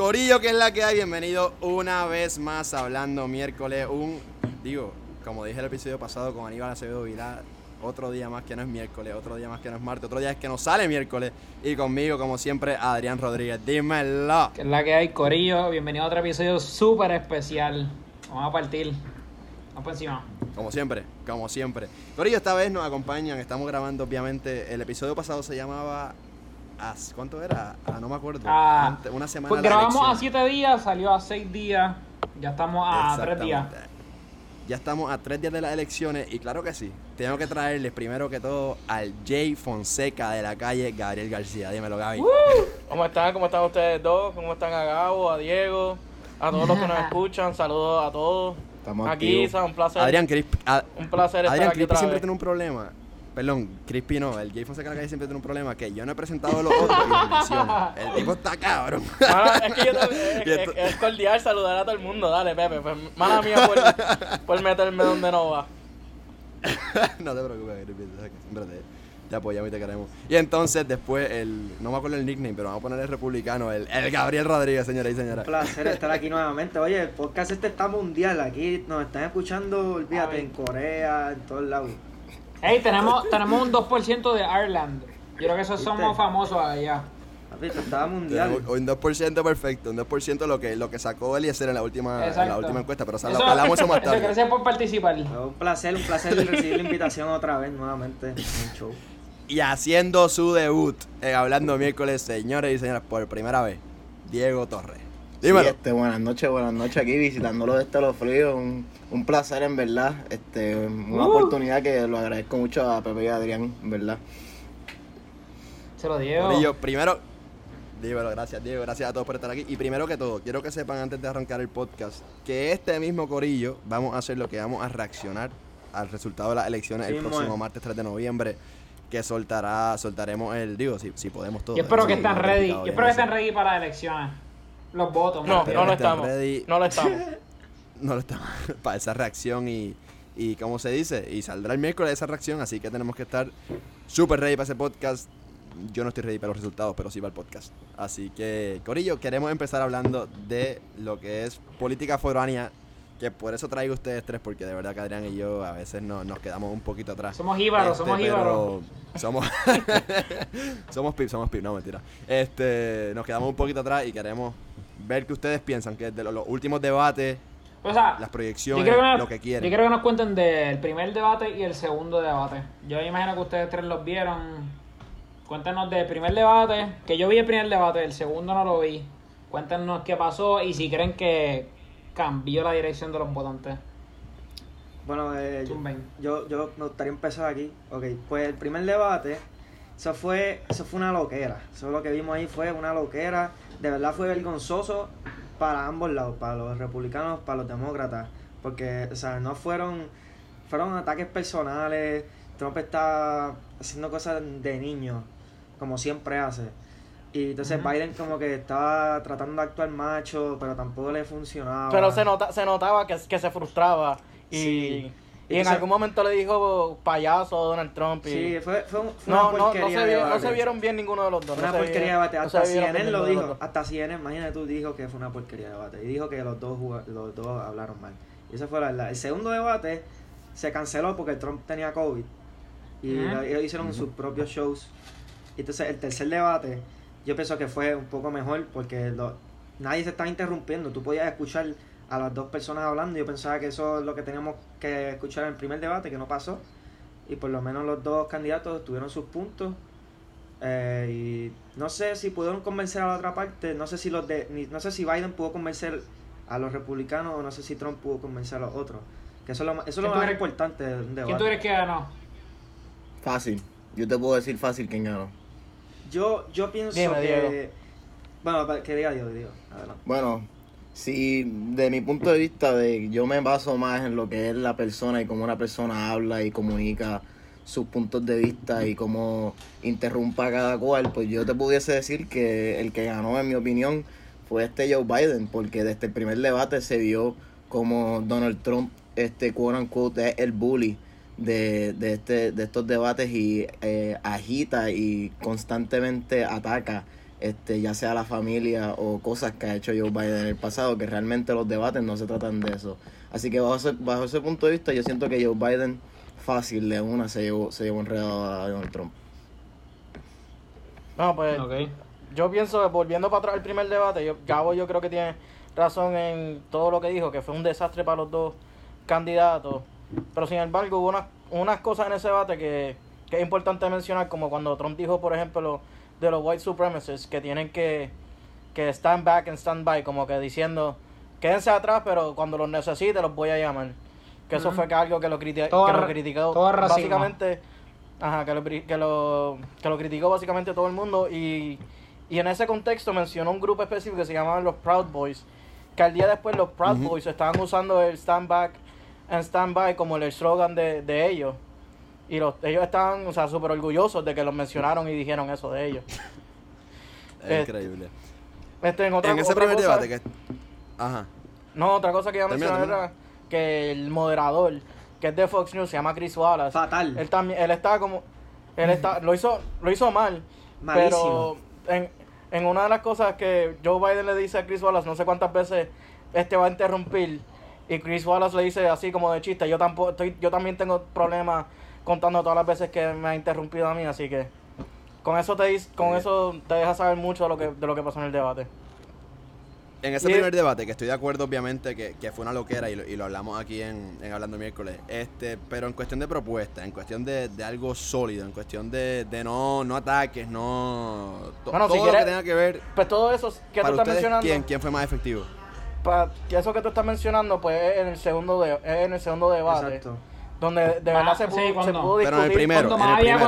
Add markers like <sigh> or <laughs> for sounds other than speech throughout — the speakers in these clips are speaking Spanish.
Corillo, que es la que hay, bienvenido una vez más Hablando Miércoles. Un, digo, como dije el episodio pasado con Aníbal Acevedo Vilar, otro día más que no es miércoles, otro día más que no es martes, otro día es que no sale miércoles. Y conmigo, como siempre, Adrián Rodríguez. Dímelo. Que es la que hay, Corillo. Bienvenido a otro episodio súper especial. Vamos a partir. Vamos por encima. Como siempre, como siempre. Corillo, esta vez nos acompañan, estamos grabando, obviamente. El episodio pasado se llamaba. ¿Cuánto era? Ah, no me acuerdo. Ah, Antes- una semana. Pues grabamos a elección. 7 días, salió a 6 días. Ya estamos a 3 días. Ya estamos a tres días de las elecciones y claro que sí, tengo que traerles primero que todo al Jay Fonseca de la calle Gabriel García. Dímelo, Gaby. ¿Cómo están? ¿Cómo están ustedes dos? ¿Cómo están a Gabo, a Diego, a todos los que nos <laughs> escuchan? Saludos a todos. Estamos Aquí, activos. Sa, un placer. Adrián Crispi, a- un placer estar Adrián otra siempre vez. tiene un problema. Perdón, Crispy no, el Jay Fonseca la calle siempre tiene un problema que yo no he presentado los otros y los menciono. El tipo está cabrón. Mala- es que yo te- <laughs> Y es, es- es cordial saludar a todo el mundo. Dale, Pepe. Pues, mala mía por, por meterme donde no va. <laughs> no te preocupes, Crispy, siempre te, te apoyamos y te queremos. Y entonces después el, no me acuerdo el nickname, pero vamos a poner el republicano, el, el Gabriel Rodríguez, señoras y Un señoras. placer estar aquí nuevamente. Oye, el podcast este está mundial. Aquí nos están escuchando, olvídate, en Corea, en todos lados. Ey, tenemos, tenemos un 2% de Ireland. Yo creo que esos somos ¿Viste? famosos allá. Papi, esto estaba mundial. Un 2% perfecto, un 2% lo que, lo que sacó Eliezer en la última, en la última encuesta, pero o sea, Eso- hablamos eso más tarde. Gracias por participar. Un placer, un placer recibir la invitación otra vez, nuevamente, en el show. Y haciendo su debut, en Hablando Miércoles, señores y señoras, por primera vez, Diego Torres. Dímelo. Sí, este, buenas noches, buenas noches aquí visitándolo de este Los Fríos. Un, un placer, en verdad. Este, una Uh. oportunidad que lo agradezco mucho a Pepe y a Adrián, en verdad. Se lo digo. Corillo, primero, dímelo, gracias Diego, gracias a todos por estar aquí. Y primero que todo, quiero que sepan antes de arrancar el podcast que este mismo Corillo vamos a hacer lo que vamos a reaccionar al resultado de las elecciones Sí, el próximo es. martes 3 de noviembre. Que soltará, soltaremos el, digo, si, si podemos todo. Yo espero que estén ready. Yo espero que estén ready para las elecciones. Los votos. No, no lo estamos. ready. No lo estamos. <laughs> no lo estamos <laughs> para esa reacción y, y ¿cómo se dice? Y saldrá el miércoles esa reacción, así que tenemos que estar súper ready para ese podcast. Yo no estoy ready para los resultados, pero sí para el podcast. Así que, Corillo, queremos empezar hablando de lo que es política foránea, que por eso traigo ustedes tres, porque de verdad que Adrián y yo a veces no- nos quedamos un poquito atrás. Somos íbaros, Este, somos pero íbaros. Somos, <laughs> somos pip, somos pip, no mentira. Este, nos quedamos un poquito atrás y queremos ver qué ustedes piensan, que de los, los últimos debates, O sea, las proyecciones, quiero, que nos, lo que quieren. yo quiero que nos cuenten del primer debate y el segundo debate. Yo me imagino que ustedes tres los vieron. Cuéntenos del primer debate, que yo vi el primer debate, el segundo no lo vi. Cuéntenos qué pasó y si creen que cambió la dirección de los votantes. Bueno, eh, yo, yo me gustaría empezar aquí. Ok, pues el primer debate, eso fue, eso fue una loquera. Eso lo que vimos ahí fue una loquera. De verdad fue vergonzoso para ambos lados, para los republicanos, para los demócratas. Porque, o sea, no fueron, fueron ataques personales. Trump está haciendo cosas de niño, como siempre hace. Y entonces. Biden como que estaba tratando de actuar macho, pero tampoco le funcionaba. Pero se, nota, se notaba que, que se frustraba. Y, Sí. y en algún momento le dijo payaso a Donald Trump. Y, Sí, fue, fue, un- fue no, una no, no, porquería se no se vieron bien ninguno de los dos. Una no se porquería de no Hasta CNN lo dijo. Hasta CNN, imagínate tú, dijo que fue una porquería de debate. Y dijo que los dos, los dos hablaron mal. Y esa fue la verdad. El segundo debate se canceló porque Trump tenía COVID. Y ellos hicieron sus propios shows. Y entonces el tercer debate, yo pienso que fue un poco mejor porque lo- nadie se estaba interrumpiendo. Tú podías escuchar a las dos personas hablando. Yo pensaba que eso es lo que teníamos que escuchar en el primer debate, que no pasó. Y por lo menos los dos candidatos tuvieron sus puntos. Eh, y no sé si pudieron convencer a la otra parte. No sé si los de, ni- no sé si Biden pudo convencer a los republicanos o no sé si Trump pudo convencer a los otros. Que eso es lo, más- eso es lo ¿Quién tú más crees- importante de un ¿Quién tú debate. crees que ganó? Fácil. Yo te puedo decir fácil quién ganó. Yo, yo pienso Dime, que. Diego. Bueno, que diga Dios, Diego. Adelante. Bueno, si de mi punto de vista, de yo me baso más en lo que es la persona y cómo una persona habla y comunica sus puntos de vista y cómo interrumpa a cada cual, pues yo te pudiese decir que el que ganó, en mi opinión, fue este Joe Biden, porque desde el primer debate se vio como Donald Trump, este quote unquote, es el bully de, de, este, de estos debates y eh, agita y constantemente ataca este, ya sea la familia o cosas que ha hecho Joe Biden en el pasado, que realmente los debates no se tratan de eso. Así que bajo ese, bajo ese punto de vista, yo siento que Joe Biden fácil de una se llevó, se llevó enredado a Donald Trump. No, pues yo pienso, volviendo para atrás al primer debate, yo, Gabo yo creo que tiene razón en todo lo que dijo, que fue un desastre para los dos candidatos. Pero sin embargo, hubo unas, unas cosas en ese debate que, que es importante mencionar, como cuando Trump dijo, por ejemplo, lo- de los white supremacists, que tienen que, que stand back and stand by, como que diciendo, quédense atrás, pero cuando los necesite los voy a llamar. Que eso fue que algo que lo, criti- Todo que lo criticó todo básicamente Ajá, que lo, que lo, que lo criticó básicamente todo el mundo y, y en ese contexto mencionó un grupo específico que se llamaban los Proud Boys, que al día después los Proud. Boys estaban usando el stand back and stand by como el eslogan de, de ellos. Y los, ellos estaban, o sea, súper orgullosos de que los mencionaron y dijeron eso de ellos. <laughs> Es Eh, increíble. Este, en otra, en ese otra primer cosa- debate que... Ajá. No, otra cosa que iba a mencionar era que el moderador, que es de Fox News, se llama Chris Wallace. Fatal. Él también, él estaba como, él está, <laughs> lo hizo, lo hizo mal, Malísimo. pero en, en una de las cosas que Joe Biden le dice a Chris Wallace, no sé cuántas veces este va a interrumpir, y Chris Wallace le dice así como de chiste, yo tampoco, estoy, yo también tengo problemas contando todas las veces que me ha interrumpido a mí, así que con eso te con eso te deja saber mucho de lo que, de lo que pasó en el debate. En ese Y- primer debate, que estoy de acuerdo obviamente que, que fue una loquera y lo, y lo hablamos aquí en, en Hablando Miércoles, este, pero en cuestión de propuesta, en cuestión de, de algo sólido, en cuestión de, de no, no ataques, no... to- Bueno, si todo lo quieres- que tenga que ver... Pues todo eso que tú estás ustedes, mencionando, ¿quién, ¿quién fue más efectivo? Pa- que eso que tú estás mencionando, pues es en el segundo de, es en el segundo debate. Exacto. Donde de Ah, verdad se sí, pudo, se pudo Pero en el discutir. primero, cuando en el primero.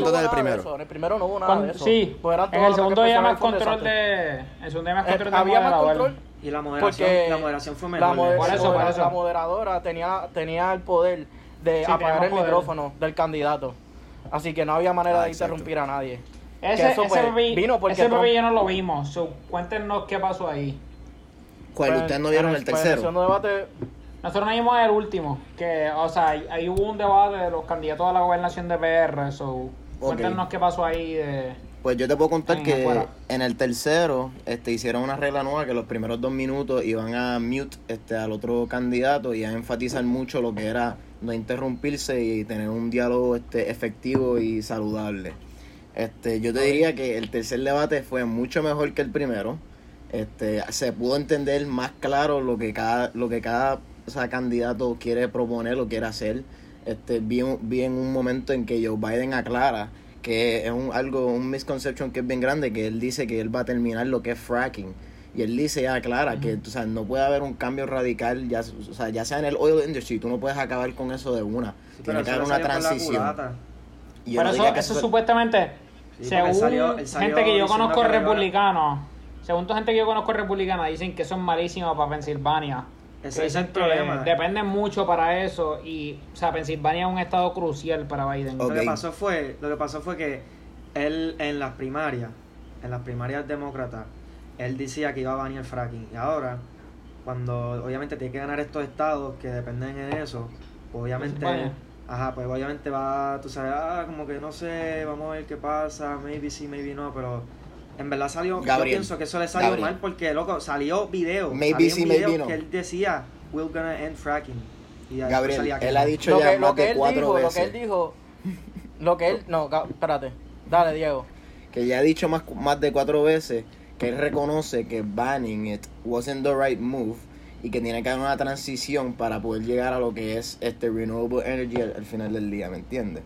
no del eso, En el primero no hubo nada Cuando- de eso. sí, Pues en el segundo había más control desastre. de. El segundo había más Eh, control de había más control Y la moderación, porque la moderación fue la, mejor. moder- Por eso, por la- eso. la moderadora tenía, tenía el poder de Sí, apagar el poder. micrófono del candidato. Así que no había manera Ah, de exacto. interrumpir a nadie. Ese, eso, ese, pues, vino porque ese Trump- ya no lo vimos. So, cuéntenos qué pasó ahí. Pues, ¿Ustedes no vieron el pues, tercero? segundo debate, Nosotros no vimos el último. Que, o sea, ahí- hubo un debate de los candidatos a la gobernación de PR. So, cuéntenos qué pasó ahí de. Pues yo te puedo contar En que afuera. en el tercero este, hicieron una regla nueva que los primeros dos minutos iban a mute este, al otro candidato y a enfatizar mucho lo que era no interrumpirse y tener un diálogo este, efectivo y saludable. Este, yo te diría que el tercer debate fue mucho mejor que el primero. Este, se pudo entender más claro lo que cada, lo que cada o sea, candidato quiere proponer o quiere hacer. Este, vi, vi en un momento en que Joe Biden aclara que es un, algo, un misconception que es bien grande, que él dice que él va a terminar lo que es fracking. Y él dice, ya aclara, que o sea, no puede haber un cambio radical, ya, o sea, ya sea en el oil industry, tú no puedes acabar con eso de una. Sí, Tiene que haber una transición. Pero no eso, eso eso- supuestamente, Sí, según salió- salió gente que yo conozco republicanos, según toda gente que yo conozco republicana, dicen que son malísimos para Pensilvania. Ese es el problema. Dependen mucho para eso y, o sea, Pensilvania es un estado crucial para Biden. Lo que pasó fue, lo que pasó fue que él en las primarias, en las primarias demócratas, él decía que iba a banear el fracking. Y ahora, cuando obviamente tiene que ganar estos estados que dependen en eso, pues obviamente, Pensilvania. ajá, pues obviamente va, tú sabes, ah, como que no sé, vamos a ver qué pasa, maybe sí, maybe no, pero en verdad salió, Gabriel, yo pienso que eso le salió Gabriel. mal porque, loco, salió video, Maybe salió sí, video maybe no. que él decía, we're gonna end fracking. Y Gabriel, salía él ha dicho lo ya que, más lo que de él cuatro dijo, lo que veces. él dijo, lo que él, <laughs> no, espérate, dale Diego. que ya ha dicho más, más de cuatro veces que él reconoce que banning it wasn't the right move y que tiene que haber una transición para poder llegar a lo que es este renewable energy al, al final del día, ¿me entiendes?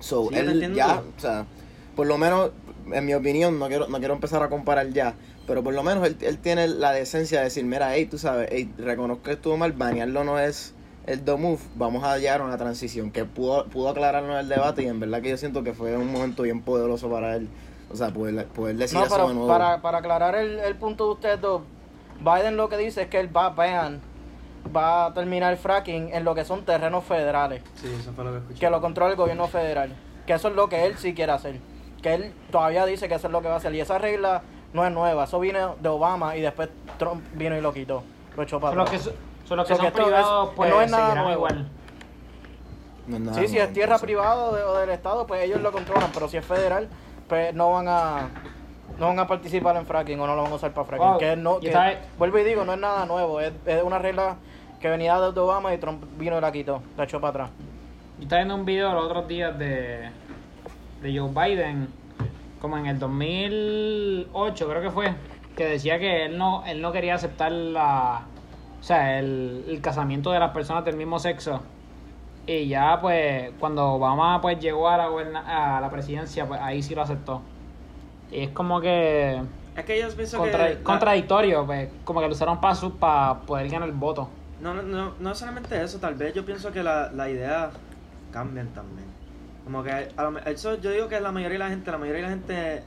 So, Sí, él ya, o sea, por lo menos, en mi opinión, no quiero, no quiero empezar a comparar ya, pero por lo menos él, él tiene la decencia de decir, mira, hey, tú sabes, hey, reconozco que estuvo mal, banearlo no es el the move, vamos a llegar a una transición, que pudo, pudo aclararnos el debate y en verdad que yo siento que fue un momento bien poderoso para él, o sea, poder, poder decir No, eso de pero nuevo. para, para aclarar el, el punto de ustedes dos, Biden lo que dice es que él va a ban, va a terminar el fracking en lo que son terrenos federales, Sí, eso fue lo que escuché. que lo controla el gobierno federal, que eso es lo que él sí quiere hacer, que él todavía dice que eso es lo que va a hacer, y esa regla no es nueva, eso vino de Obama y después Trump vino y lo quitó, lo echó para Son los que, atrás. son- son los que So que son privados, pues no es nada nuevo. igual. No es nada Sí, si es tierra entonces. privada o, de- o del Estado, pues ellos lo controlan, pero si es federal, pues no van a no van a participar en fracking o no lo van a usar para fracking. Wow, Que no, que- vuelvo y digo, no es nada nuevo, es, es una regla que venía de Obama y Trump vino y la quitó, la echó para atrás. Yo estaba viendo un video los otros días de, de Joe Biden, como en el 2008 creo que fue, que decía que él no, él no quería aceptar la, o sea, el, el casamiento de las personas del mismo sexo. Y ya pues cuando Obama pues llegó a la, a la presidencia, pues ahí sí lo aceptó. Y es como que Es que yo pienso contra- que... la- contradictorio, pues como que lo usaron para para poder ganar el voto. No, no, no, no solamente eso, tal vez yo pienso que la, la idea cambian también. Como que a lo eso yo digo que la mayoría de la gente, la mayoría de la gente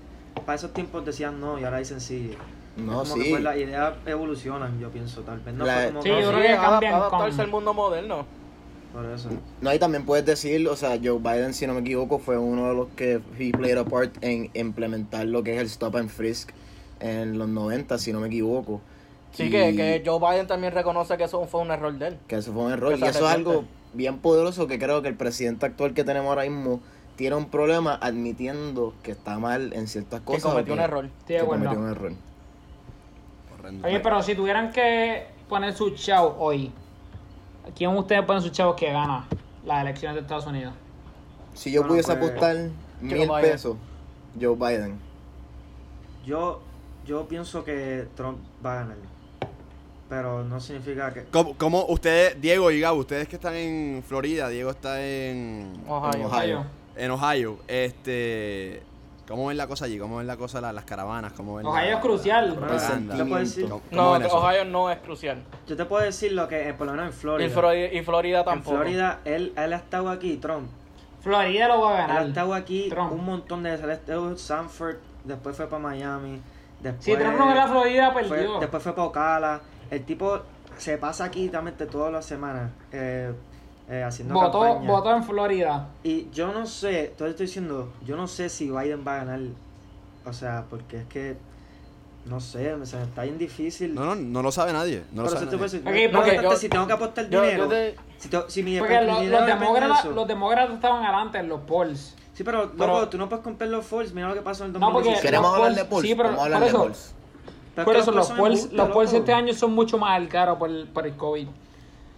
para esos tiempos decían no y ahora dicen sí. No, como que sí. pues las ideas evolucionan, yo pienso, tal vez. No La- fue como Sí, que- yo creo que cambian adaptarse con- al mundo moderno. por eso. No, y también puedes decir, o sea, Joe Biden, si no me equivoco, fue uno de los que he played a part en implementar lo que es el stop and frisk en los 90, si no me equivoco. Sí, Y que, que Joe Biden también reconoce que eso fue un error de él. que eso fue un error. que Y eso es algo. Bien poderoso que creo que el presidente actual que tenemos ahora mismo tiene un problema admitiendo que está mal en ciertas Que cosas. o cometió un error. Estoy de que cometió un error. Horrendo. Oye, pero si tuvieran que poner su chavo hoy, ¿quién ustedes ponen su chavo que gana las elecciones de Estados Unidos? Si yo Bueno, pudiese pues, apostar mil Biden. pesos, Joe Biden. Yo, yo pienso que Trump va a ganar. Pero no significa que... ¿Cómo, cómo ustedes, Diego y Gabo, ustedes que están en Florida, Diego está en, Ohio. En Ohio. en Ohio, este, ¿cómo ven la cosa allí? ¿Cómo ven la cosa, la- las caravanas? ¿Cómo ven la- Ohio es crucial. la? ¿Te puedo decir? ¿Cómo- cómo No? Ohio no es crucial. Yo te puedo decir lo que, eh, por lo menos en Florida. Y Florida, y Florida en tampoco. Florida, él, él ha estado aquí, Trump. Florida lo va a Él ha ganar. estado aquí Trump. un montón de veces. Él estuvo en Sanford, después fue para Miami. Después, Si Trump no gana Florida, fue- perdió. después fue para Ocala. El tipo se pasa aquí literalmente todas las semanas eh, eh, haciendo Votó, campaña. votó en Florida. Y yo no sé, todavía estoy diciendo, yo no sé si Biden va a ganar. O sea, porque es que, no sé, o sea, está bien difícil. No, no, no lo sabe nadie. No lo Pero sabe nadie. decir, Ok, no, porque yo- si tengo que apostar yo- dinero, yo te- si, te- si mi, Porque mi los, demócratas, eso. los demócratas estaban adelante en los polls. Sí, pero, Pero- loco, tú no puedes comprar los Falls. Mira lo que pasó en el No, porque 2016. ¿Queremos hablar polls- de polls? sí, pero Vamos a hablar de polls. Por eso los polls, los polls este año son mucho más caros por el, por el COVID.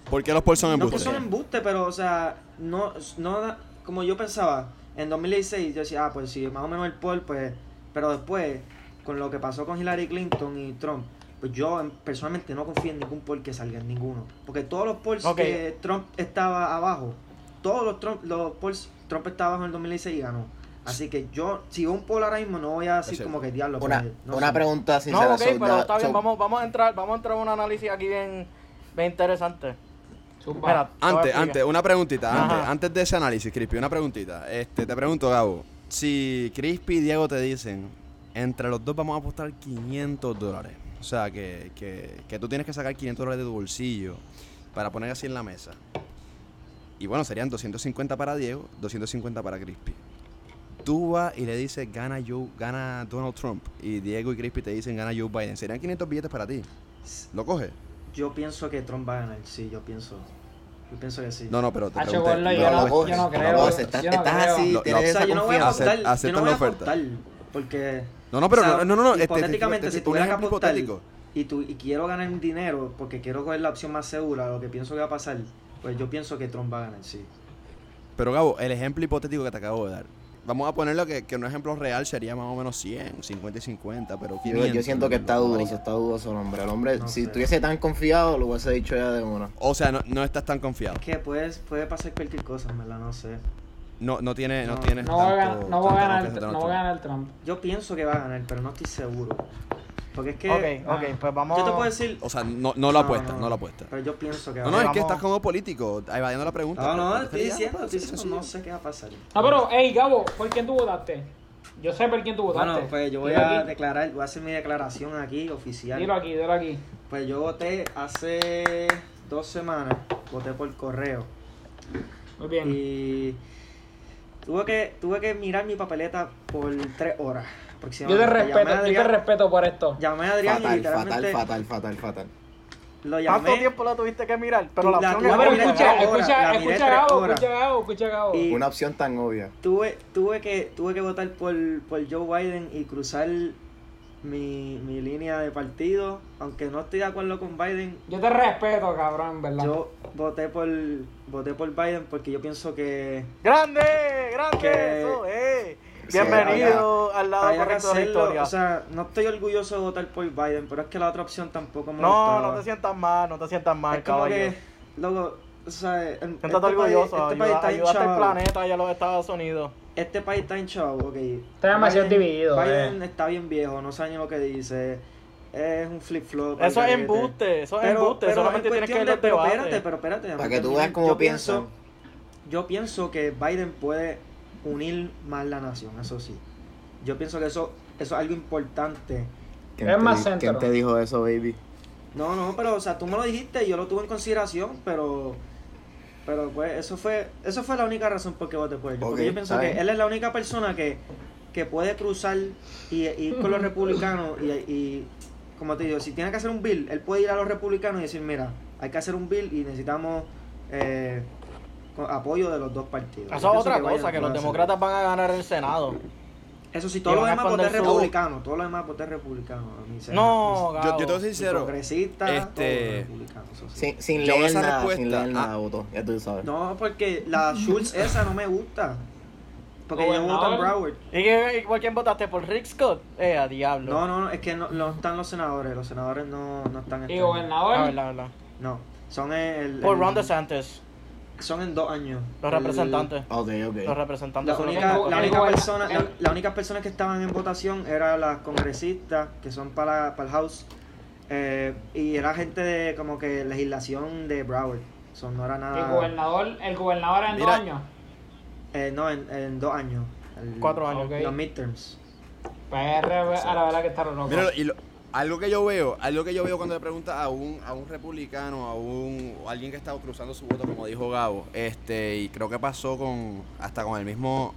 ¿Por qué los polls son No que embustes? son embuste, pero, o sea, no, no como yo pensaba, en 2016 yo decía, ah, pues sí, más o menos el poll, pues, pero después, con lo que pasó con Hillary Clinton y Trump, pues yo personalmente no confío en ningún poll que salga, en ninguno. Porque todos los polls que Trump estaba abajo, todos los, Trump, los polls, Trump estaba abajo en el 2016 y ganó. Así que yo, si veo un poll ahora mismo, no voy a decir como que diablo. Una, no una pregunta sincera. No, ok, so, pero está bien, vamos, vamos a entrar, vamos a entrar a un análisis aquí bien, bien interesante. Antes, antes, una preguntita, antes, antes de ese análisis, Crispy, una preguntita. Este, te pregunto, Gabo, si Crispy y Diego te dicen, entre los dos vamos a apostar 500 dólares, o sea, que, que, que tú tienes que sacar 500 dólares de tu bolsillo para poner así en la mesa. Y bueno, serían 250 para Diego, 250 para Crispy. Tú vas y le dices, gana Joe, gana Donald Trump, y Diego y Crispy te dicen, gana Joe Biden. Serían 500 billetes para ti. ¿Lo coges? Yo pienso que Trump va a ganar, sí, yo pienso. Yo pienso que sí. No, no, pero te pregunté, yo No lo yo no creo, lo coges, estás, yo no estás creo. así, tienes esa yo no voy a apostar, yo no voy a apostar, porque... No, no, pero o sea, no, no, no, no, este, hipotéticamente, este, si tuviera que ejemplo apostar hipotético. y, tu, y quiero ganar dinero porque quiero coger la opción más segura, lo que pienso que va a pasar, pues yo pienso que Trump va a ganar, sí. Pero Gabo, el ejemplo hipotético que te acabo de dar. Vamos a ponerlo que, que un ejemplo real sería más o menos 100, 50 y 50, pero Yo, 500. yo siento que está dudoso, está dudoso el hombre. El hombre, No si sé. estuviese tan confiado, lo hubiese dicho ya de una. O sea, no, no estás tan confiado. Que puede, puede pasar cualquier cosa, en verdad, no sé. No, no tiene, no, No. tienes No va a tanto- ganar, no a ganar, va a ganar Trump. Yo pienso que va a ganar, pero no estoy seguro. Porque es que... Ok, ok, pues vamos. Yo te puedo decir... O sea, no, no lo apuestas, no, lo apuestas. Pero yo pienso que va No, no, es que estás como político, evadiendo la pregunta. No, no, estoy diciendo, estoy sí, diciendo, no sí. sé qué va a pasar. No, pero, hey, Gabo, ¿por quién tú votaste? Yo sé por quién tú votaste. Bueno, pues yo voy Dilo a aquí. declarar, voy a hacer mi declaración aquí oficial. Dilo aquí, dilo aquí. Pues yo voté hace dos semanas, voté por correo. Muy bien. Y tuve que, tuve que mirar mi papeleta por tres horas Yo te respeto, yo te respeto por esto. Llamé a Adrián y Fatal, literalmente fatal, fatal, fatal, fatal. lo ¿Cuánto llamé. tiempo la tuviste que mirar? Pero la la opción No, escucha, horas, escucha, escucha Gabo, escucha Gabo, escucha Gabo. Y- Una opción tan obvia. Tuve, tuve que, tuve que votar por, por Joe Biden y cruzar mi, mi línea de partido, aunque no estoy de acuerdo con Biden, Yo te respeto, cabrón, verdad. yo voté por voté por Biden porque yo pienso que ¡Grande! ¡Grande! Que- Eso, eh. Sí, Bienvenido al lado correcto de la historia. O sea, no estoy orgulloso de votar por Biden, pero es que la otra opción tampoco me no, gustaba. no te sientas mal, no te sientas mal, es como que, loco, o sea, en- este orgulloso, país, este país ayuda, está ayudaste al hinchado. planeta y a los Estados Unidos. Este país está hinchado, ok. Está demasiado Biden- dividido, Biden eh. está bien viejo, no sabe ni lo que dice. Es un flip-flop. Eso es embuste, eso es Pero- embuste, pero solamente en tienes que cuestión ir de- al Pero espérate, pero espérate. Para que tú veas cómo Yo pienso-. Yo pienso que Biden puede unir más la nación, eso sí. Yo pienso que eso, eso es algo importante. ¿Quién Es te más di- centro. ¿Quién te dijo eso, baby? No, no, pero o sea, tú me lo dijiste y yo lo tuve en consideración, pero pero pues eso fue eso fue la única razón por qué voté por él. Porque yo pienso que él es la única persona que, que puede cruzar y, y ir con los republicanos y, y como te digo, si tiene que hacer un bill, él puede ir a los republicanos y decir, mira, hay que hacer un bill y necesitamos eh, apoyo de los dos partidos. Eso es otra cosa, que los demócratas van a ganar el Senado. Eso sí, todo lo a demás voté republicano, todo lo demás voté republicano. a No, Yo, yo te voy a ser y sincero. progresista, este- republicano, sí. Sin, sin leer esa nada, respuesta, sin leer nada, voto. Ya tú sabes. No, porque la Schultz <laughs> esa no me gusta. Porque yo voto en Gobernador. Broward. ¿Y, qué- por quién votaste? ¿Por Rick Scott? Eh, a diablo. No, no, no, es que no, no están los senadores. Los senadores no, no están este Y año. gobernador. Verdad, verdad. No, son el, Por el- Ron DeSantis, Son en dos años. los El- representantes. Ok, ok. Los representantes La son única, la el única persona, la, el- las únicas personas que estaban en votación eran las congresistas, que son para, para el House, eh, y era gente de como que legislación de Broward. Son, no era El nada. gobernador, el gobernador en Mira. dos años. Eh, no, en, en dos años. El- Cuatro años. Ok. Los midterms. PR, a la verdad que está loco. Mira, y lo- algo que yo veo, algo que yo veo cuando le preguntas a un, a un republicano, a un o alguien que está cruzando su voto, como dijo Gabo, este, y creo que pasó con hasta con el mismo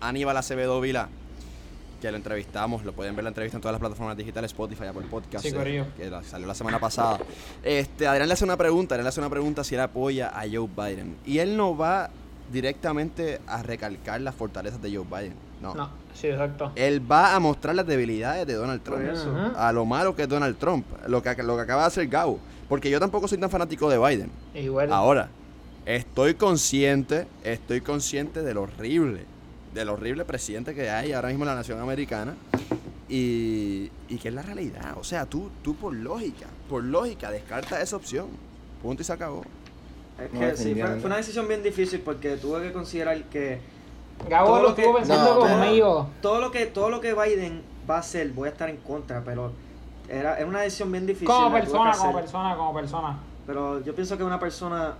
Aníbal Acevedo Vila, que lo entrevistamos, lo pueden ver la entrevista en todas las plataformas digitales, Spotify, Apple Podcast, Sí, eh, que la- salió la semana pasada. Este, Adrián le hace una pregunta, Adrián le hace una pregunta si él apoya a Joe Biden. Y él no va directamente a recalcar las fortalezas de Joe Biden. No. No, sí, exacto. Él va a mostrar las debilidades de Donald Trump eso. A lo malo que es Donald Trump, lo que, lo que acaba de hacer Gabo. Porque yo tampoco soy tan fanático de Biden. Igual. Ahora, estoy consciente, estoy consciente del horrible, del horrible presidente que hay ahora mismo en la nación americana. Y, y que es la realidad. O sea, tú, tú por lógica, por lógica, descarta esa opción. Punto y se acabó. Es No, que sí, fue, fue una decisión bien difícil porque tuve que considerar que Gabo todo lo estuvo pensando conmigo. todo lo que todo lo que Biden va a hacer voy a estar en contra, pero era, era una decisión bien difícil. Como persona, como hacer. persona, como persona. Pero yo pienso que es una persona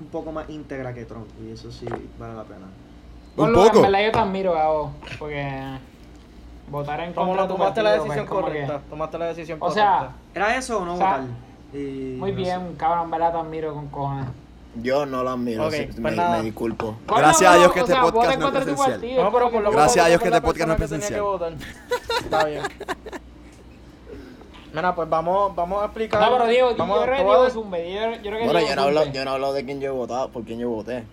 un poco más íntegra que Trump y eso sí vale la pena. Un poco. En verdad yo te admiro, Gabo. Porque votar en Como contra no de tu tomaste la pues, decisión que- correcta. Tomaste la decisión O correcta. sea, ¿Era eso o no O sea, votar? Y muy no bien, sé. cabrón, en verdad te admiro con cojones. Yo no lo admiro, Ok, sí, pues me, disculpo. Gracias a Dios que este sea, podcast no es presencial. partido, No, pero por lo Gracias a Dios que este podcast no es votar. <laughs> Está bien. Mira, pues vamos, vamos a explicar. No, pero Diego, vamos, yo Diego dar- zumbe. Yo, yo creo que Bueno, Diego yo no, hablo, zumbe. yo no hablo de quién yo he votado, por quién yo voté.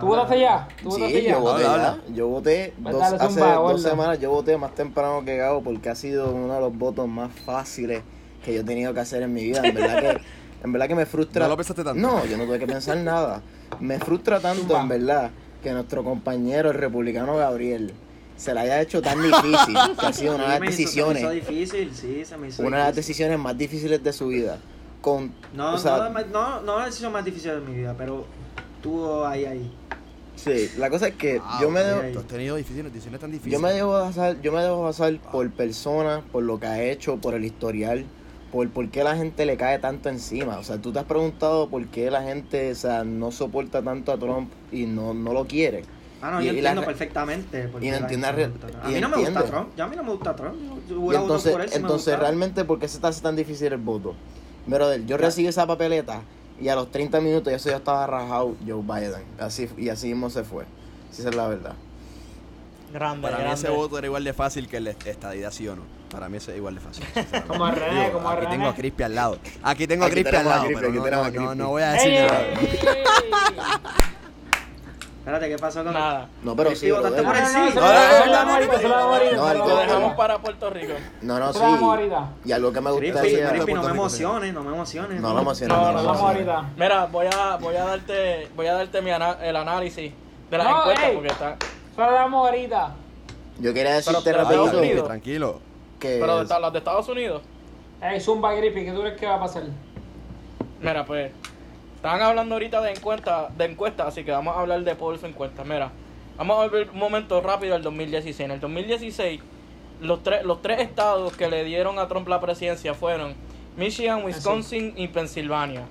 ¿Tú votaste ya? ¿Tú votaste Sí, ya? yo voté ya. Yo voté dos, dale, hace zumba, dos semanas. Yo voté más temprano que Gabo porque ha sido uno de los votos más fáciles que yo he tenido que hacer en mi vida. En verdad que, en verdad que me frustra. ¿No lo pensaste tanto? No, yo no tuve que pensar <laughs> nada. Me frustra tanto, Zumba. en verdad, que nuestro compañero, el republicano Gabriel, se le haya hecho tan difícil <laughs> que ha sido una de las decisiones, hizo difícil, sí, se me hizo una de las decisiones más difíciles de su vida. Con, No, o sea, no, no, no la decisión más difícil de mi vida, pero estuvo ahí, ahí. sí, la cosa es que Ah, yo me debo. Tú has tenido decisiones, decisiones tan difíciles. Yo me debo basar, yo me debo basar por persona, por lo que ha hecho, por el historial, por por qué la gente le cae tanto encima. O sea, tú te has preguntado por qué la gente, o sea, no soporta tanto a Trump y no, no lo quiere. Ah, no, Y- yo y entiendo la perfectamente. y no entiende y A mí no me gusta. Trump, ya a mí no me gusta Trump. Yo Y hubiera votado entonces, por él si entonces realmente, ¿por qué se te hace tan difícil el voto? Brother, yo recibí esa papeleta y a los 30 minutos ya eso ya estaba rajado Joe Biden. Así, y así mismo se fue. Esa es la verdad. Grande, Para mí ese voto era igual de fácil que el estadidad, ¿sí o no? Para mí ese es igual de fácil. Como a René, Digo, como a Aquí René. tengo a Crispy al lado. Aquí tengo a Aquí Crispy al tenemos a lado, Crispy, pero aquí no, tenemos no, a no, Crispy. no voy a decir ¡Ey! nada. Espérate, ¿qué pasó con Nada. No, pero sí, votaste por el sí. eso No, lo no, dejamos no, ahorita, eso lo dejamos ahorita, no, eso el- lo dejamos para Puerto Rico. No, no, Eso sí. ahorita. Y algo que me Crispy, gustaría. Crispy, no me emociones, no me emociones. No lo emociones. No, no no, ahorita. Mira, voy a, voy a darte, voy a darte mi ana- el análisis de las No, encuestas ey. porque está. Eso lo dejamos ahorita. Yo quería decirte Pero- pero- rapidito Tranquilo. Tranquilo. Que. Pero de, las de Estados Unidos. Ey, Zumba Grippy, ¿qué tú crees que va a pasar? Mira, pues, estaban hablando ahorita de encuestas, de encuestas, así que vamos a hablar de polls encuestas. Mira, vamos a ver un momento rápido el 2016. En el 2016, los tres, los tres estados que le dieron a Trump la presidencia fueron Michigan, Wisconsin y Pensilvania.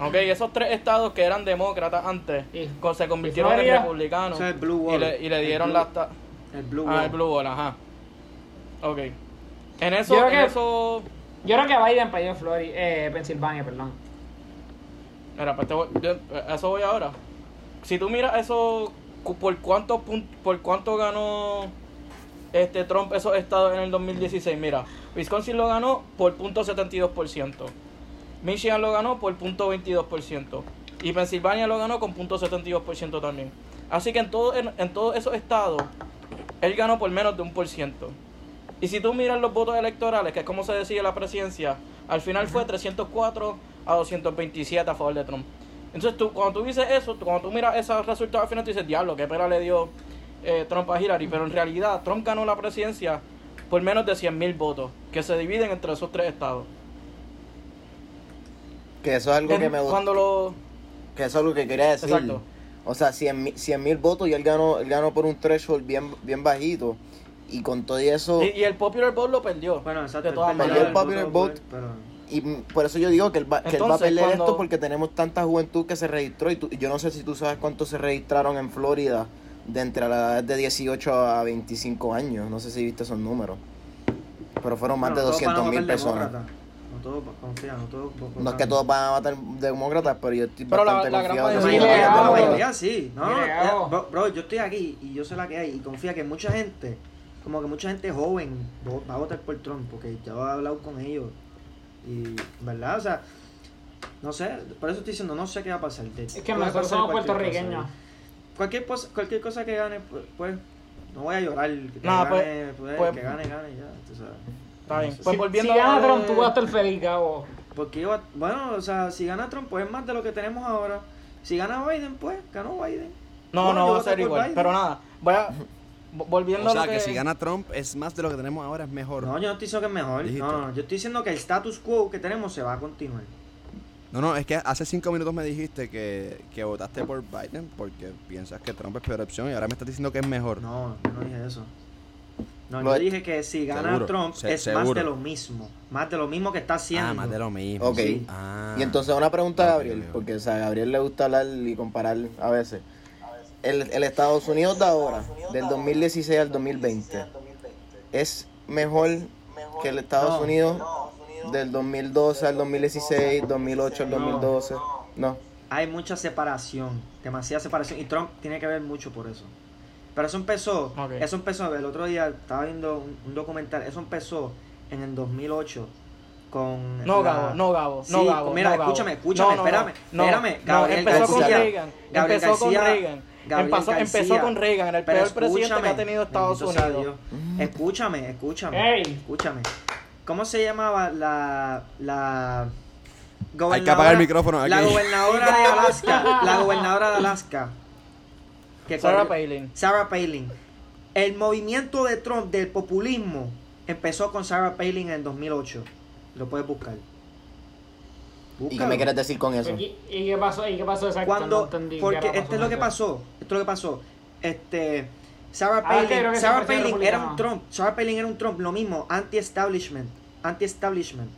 Ok, esos tres estados que eran demócratas antes, Y- se convirtieron en republicanos Eso es el Blue y Wall. le, y le El dieron Blue- las... ta- El Blue Ah, Wall. el Blue Wall, ajá. Ok. En eso, Yo creo en que- eso... Yo creo que Biden allá Florida, eh, Pensilvania, perdón. Mira, pues te voy- yo- a eso voy ahora. Si tú miras eso, por cuánto por cuánto ganó este Trump esos estados en el 2016, mira, Wisconsin lo ganó por punto .72%. Michigan lo ganó por punto .22%. Y Pensilvania lo ganó con punto .72% también. Así que en, todo, en, en todos esos estados, él ganó por menos de un por ciento. Y si tú miras los votos electorales, que es como se decide la presidencia, al final fue 304 a 227 a favor de Trump. Entonces, tú, cuando tú dices eso, tú- cuando tú miras esos resultados al final, tú dices, diablo, qué pena le dio eh, Trump a Hillary. Pero en realidad, Trump ganó la presidencia por menos de 100 mil votos, que se dividen entre esos tres estados. Que eso es algo que me gusta. Cuando lo... Que eso es lo que quería decir. Exacto. O sea, 100 mil votos y él ganó, él ganó por un threshold bien, bien bajito. Y con todo eso. Y, y el popular vote lo perdió. Bueno, exacto. De él todas perdió Perdió el popular vote. pero- Y por eso yo digo que él va, que él va a Entonces, perder cuando- esto porque tenemos tanta juventud que se registró. Y tú- yo no sé si tú sabes cuántos se registraron en Florida de entre la edad de 18 a 25 años. No sé si viste esos números. Pero fueron más Bueno, de todos van a 200 mil personas. demócrata. No todos, confía, no todos. No es que todos van a matar demócratas, pero yo estoy Pero la- bastante la gran confiado La que mayoría- la sí. No, eh, bro, yo estoy aquí y yo sé la que hay. Y confía que mucha gente, como que mucha gente joven, va a votar por Trump. Porque ya he hablado con ellos. Y, ¿verdad? O sea, no sé. Por eso estoy diciendo, no sé qué va a pasar. Es que nosotros somos puertorriqueños. Cualquier, cosa, cualquier cosa que gane, pues, pues, no voy a llorar. Que No, gane, pues- pues, pues- que gane, gane, ya. tú sabes. Está bien. No sé. Pues Si, volviendo si a gana Trump, tú vas a estar feliz, Gabo. Porque yo, bueno, o sea, si gana Trump, pues es más de lo que tenemos ahora. Si gana Biden, pues ganó Biden. No, Bueno, no va a ser igual. Biden. Pero nada, voy a... vo- Volviendo O a lo sea, que... que si gana Trump es más de lo que tenemos ahora, es mejor. No, yo no estoy diciendo que es mejor. No, no, yo estoy diciendo que el status quo que tenemos se va a continuar. No, no, es que hace cinco minutos me dijiste que, que votaste por Biden porque piensas que Trump es peor opción y ahora me estás diciendo que es mejor. No, yo no dije eso. No, Lo- yo dije que si gana Seguro, Trump se- es más de lo mismo. Más de lo mismo que está haciendo. ah, más de lo mismo. Ok. Sí. Ah. Y entonces una pregunta a Ok, Gabriel, porque o sea, a Gabriel le gusta hablar y comparar a veces. El, el Estados Unidos de ahora, del 2016 al 2020, ¿es mejor que el Estados No. Unidos del 2012 al 2016, 2008 al No. 2012? No. Hay mucha separación, demasiada separación. Y Trump tiene que ver mucho por eso. Pero eso empezó, Ok. eso empezó, el otro día estaba viendo un, un documental, eso empezó en el 2008 con... No, la- Gabo, no, Gabo, Sí, no, Gabo. mira, no, escúchame, escúchame, No, no, espérame, no, espérame, no, Gabriel empezó con García, Reagan, Gabriel empezó con Reagan, Gabriel empezó, empezó García. con Reagan, el Pero peor presidente que ha tenido Estados Unidos. Escúchame, escúchame, Ey. escúchame. ¿Cómo se llamaba la... la Hay que apagar el micrófono La aquí. gobernadora de Alaska, la gobernadora de Alaska. que Sarah Palin. Sarah Palin. El movimiento de Trump del populismo empezó con Sarah Palin en el 2008. Lo puedes buscar. ¿Y qué Búscalo. me quieres decir con eso? ¿Y, y qué pasó? ¿Y qué pasó exacto? Cuando, No porque esto es lo que pasó. Esto es lo que pasó. Este, Sarah Ah, Palin, que Sarah Palin era un. Trump. Sarah Palin era un Trump, lo mismo, anti-establishment, anti-establishment.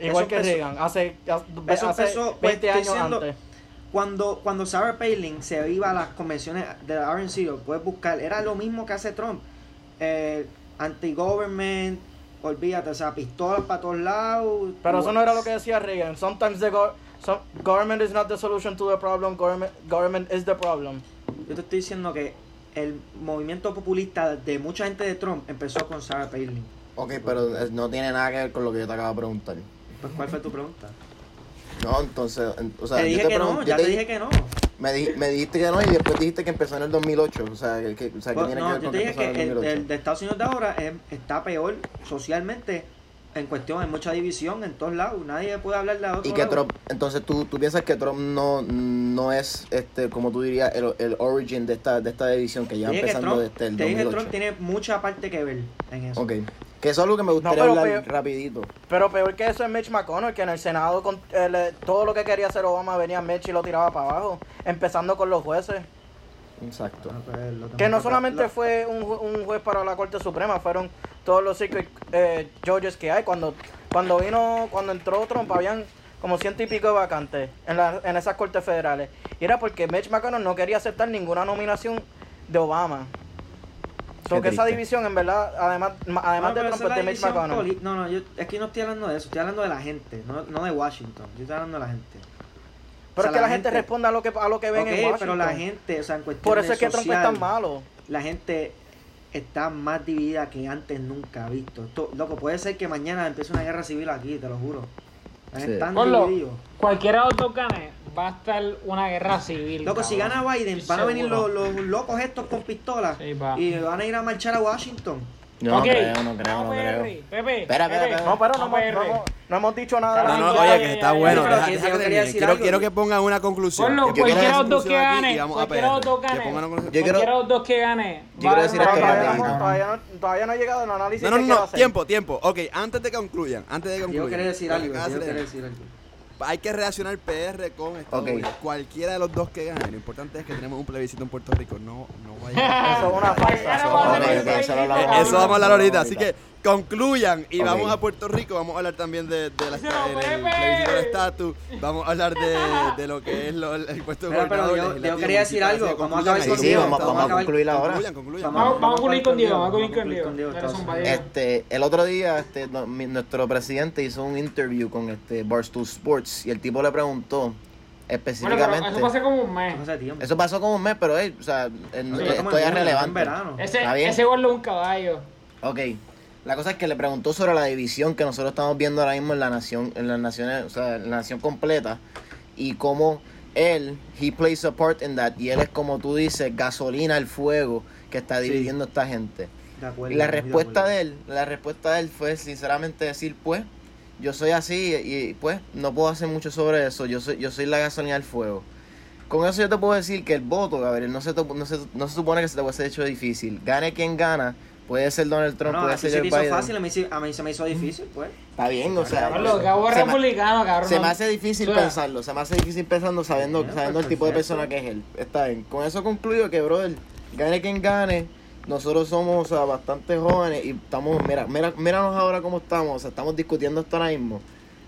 Igual Eso que empezó- Reagan, hace, hace eso empezó, pues, 20 estoy años diciendo- antes. Cuando, cuando Sarah Palin se iba a las convenciones de la RNC, lo puedes buscar, era lo mismo que hace Trump. Eh, anti-government, olvídate, o sea, pistolas para todos lados. Pero eso no era lo que decía Reagan. Sometimes the go- some- government is not the solution to the problem, government, government is the problem. Yo te estoy diciendo que el movimiento populista de mucha gente de Trump empezó con Sarah Palin. Ok, pero no tiene nada que ver con lo que yo te acabo de preguntar. Pues, ¿cuál fue tu pregunta? No, entonces, en- o sea, te yo dije te que no, yo ya te te di- dije que no. Me, di- me dijiste que no y después dijiste que empezó en el 2008. O sea, que, que- o sea, que Bueno, tiene no, que ver yo con te que dije en que el el, 2008. el de Estados Unidos de ahora es- está peor socialmente en cuestión, hay mucha división en todos lados, nadie puede hablar de otro Y que lado. Trump, entonces tú, tú piensas que Trump no, no es, este como tú dirías, el, el origin de esta, de esta división que ya que empezando Trump, desde el te dije que 2008. Trump tiene mucha parte que ver en eso. Ok. Que eso es algo que me gustaría hablar peor- rapidito. Pero peor que eso es Mitch McConnell, que en el Senado con, eh, le- todo lo que quería hacer Obama venía Mitch y lo tiraba para abajo, empezando con los jueces. Exacto. Pues, Que no solamente fue un, un juez para la Corte Suprema, fueron todos los secret eh, judges que hay. Cuando, cuando vino, cuando entró Trump, habían como ciento y pico de vacantes en, la- en esas cortes federales. Y era porque Mitch McConnell no quería aceptar ninguna nominación de Obama. So que esa división, en verdad, además, además No, de Trump, esa es de Mitch McConnell. No, no, yo, es que no estoy hablando de eso, estoy hablando de la gente, no, no de Washington, yo estoy hablando de la gente. Pero O sea, es que la, la gente, gente- responde a lo que, a lo que ven Ok, en Washington. pero la gente, o sea, en cuestión Por eso es que Trump es social, tan malo. la gente está más dividida que antes nunca visto. Esto, loco, puede ser que mañana empiece una guerra civil aquí, te lo juro. Sí. Están Ponlo. divididos. Cualquiera de los dos gane, va a estar una guerra civil. Loco, si gana Biden, van a venir los, los locos estos con pistolas Sí, y van a ir a marchar a Washington. Yo no creo, no creo, no creo. Pepe, Espera, espera, espera. No, pero no, no, hemos- no hemos dicho nada. No, no, oye, que está bueno. deja- deja yo que termine. decir Quiero, quiero que pongan una conclusión. Ponlo, cualquiera de los dos que gane, cualquiera de los dos Que gane. Yo quiero- Cualquiera de los dos que gane. Yo quiero decir esto va- todavía, no, ha llegado el análisis No, no, no, quiero tiempo, tiempo. Ok, antes de que concluyan, antes de que Yo concluyan. quería decir lo que algo, yo decir. decir algo. Hay que reaccionar PR con Estados. Unidos. Cualquiera de los dos que gane. Lo importante es que tenemos un plebiscito en Puerto Rico. No, no vaya. <laughs> Eso es una falsa. Eso vamos a hablar ahorita. Así que concluyan y vamos a Puerto Rico. Vamos a hablar también de, de la, estatus. Vamos a hablar de, de lo que es lo- el puesto de pero yo- quería decir algo, vamos a acabar con Diego, vamos, a concluir ahora. Vamos, a concluir con Diego, vamos a concluir con Diego. Este, el otro día, este, no- mi- nuestro presidente hizo un interview con este Barstool Sports y el tipo le preguntó Bueno, pero específicamente. eso fue hace como un mes. Eso pasó como un mes, pero hey, o sea, Sí, esto ya es relevante. verano. Ese, ese gol es un caballo. Ok. La cosa es que le preguntó sobre la división que nosotros estamos viendo ahora mismo en la nación, en las naciones, o sea, en la nación completa, y cómo él, he plays a part in that, y él es como tú dices, gasolina al fuego que está Sí. dividiendo a esta gente. De acuerdo, Y la de respuesta de él, la respuesta de él fue sinceramente decir, pues, yo soy así y pues no puedo hacer mucho sobre eso, yo soy, yo soy la gasolina al fuego. Con eso yo te puedo decir que el voto, Gabriel, no se, no se, no se supone que se te puede ser hecho difícil. Gane quien gana, puede ser Donald Trump, No, puede ser se Joe te hizo Biden. fácil, a mí, sí- a mí se me hizo difícil, pues. Está bien, o sea, Carlos, que hago se, me, republicano, cabrón. se me hace difícil o sea, pensarlo, se me hace difícil pensando sabiendo, Bien, sabiendo pues, el tipo de persona que es él. Está bien. Con eso concluyo que, brother, gane quien gane. Nosotros somos o sea, bastante jóvenes y estamos, mira, mira, míranos ahora cómo estamos, o sea, estamos discutiendo esto ahora mismo.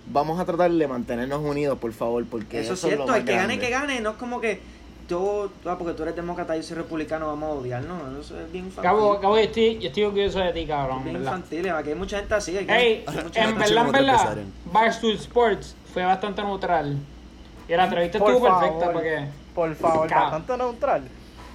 Vamos a tratar de mantenernos unidos, por favor, porque Eso eso, es cierto, el que gane, que gane, no es como que tú, ah, porque tú eres demócrata y yo soy republicano, vamos a odiarnos, eso es bien infantil. Cabo, Cabo, yo estoy, yo estoy orgulloso de ti, cabrón. bien ¿verdad? infantil, aquí hay mucha gente así. Aquí, Ey, hay mucha en verdad- en verdad, empezaron. Barstool Sports fue bastante neutral. Y la entrevista estuvo favor. perfecta porque, Por favor, bastante neutral.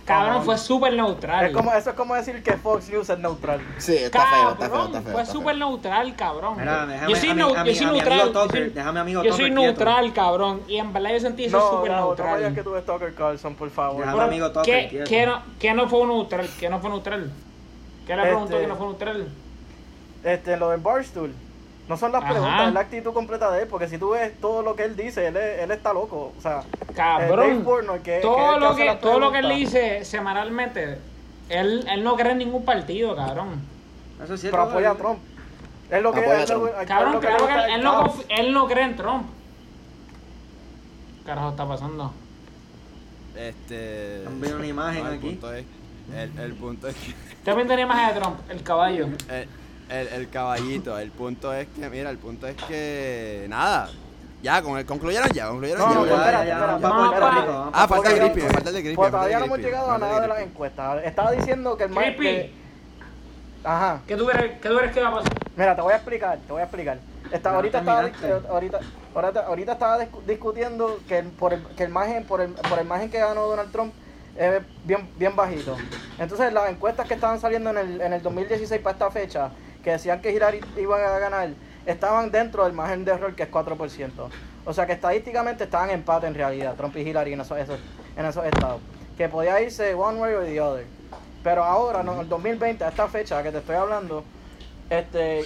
Cabrón, fue súper neutral. Es como, eso es como decir que Fox News es neutral. Sí, está feo, está feo, Cabrón, está feo. Fue súper neutral, cabrón. Mira, déjame yo soy, yo soy neutral. Tucker, déjame amigo Yo soy quieto. neutral, cabrón. Y en verdad yo sentí eso No, súper no, no neutral. que tú ves Tucker Carlson, por favor. Déjame Pero, amigo Tucker ¿qué, qué no, ¿Qué no fue neutral? ¿Qué no fue neutral? ¿Qué le preguntó Este- que no fue neutral? Este, lo de Barstool. No son las Ajá. preguntas, es la actitud completa de él, porque si tú ves todo lo que él dice, él, él está loco. O sea, eh, Dave Cabrón. Que- todo, lo que, todo lo que él dice semanalmente, él, él no cree en ningún partido, cabrón. Eso es cierto. Pero apoya a Trump. Es lo que Apoya a él- Trump. él- Cabrón, lo que claro que él, no, él no cree en Trump. ¿Qué carajo está pasando? Este. Están viendo una imagen el aquí. Punto es, el, el punto es que. Me tenía imagen de Trump, el caballo. <laughs> El, el, el caballito, el punto es que, mira, el punto es que. Nada. Ya, con el, concluyeron ya, concluyeron No, ya. no, espérate, ya, espérate. Puerto Rico, Ah, falta el me falta el de Grippy. Pues todavía no hemos llegado a nada de las encuestas. Estaba diciendo que el que- Ajá. ¿qué tú, crees, ¿qué tú crees que va a pasar? Mira, te voy a explicar, te voy a explicar. Está, No ahorita, estaba, ahorita, ahorita, ahorita estaba discu- discutiendo que el, por el, que el margen, por el, por el margen que ganó Donald Trump es bien, bien bajito. Entonces las encuestas que estaban saliendo en el, en el 2016 para esta fecha, que decían que Hillary iba a ganar, estaban dentro del margen de error que es 4%. O sea que estadísticamente estaban en empate en realidad, Trump y Hillary en, eso, eso- en esos estados. Que podía irse one way or the other. Pero ahora, no, en el 2020, a esta fecha que te estoy hablando, este,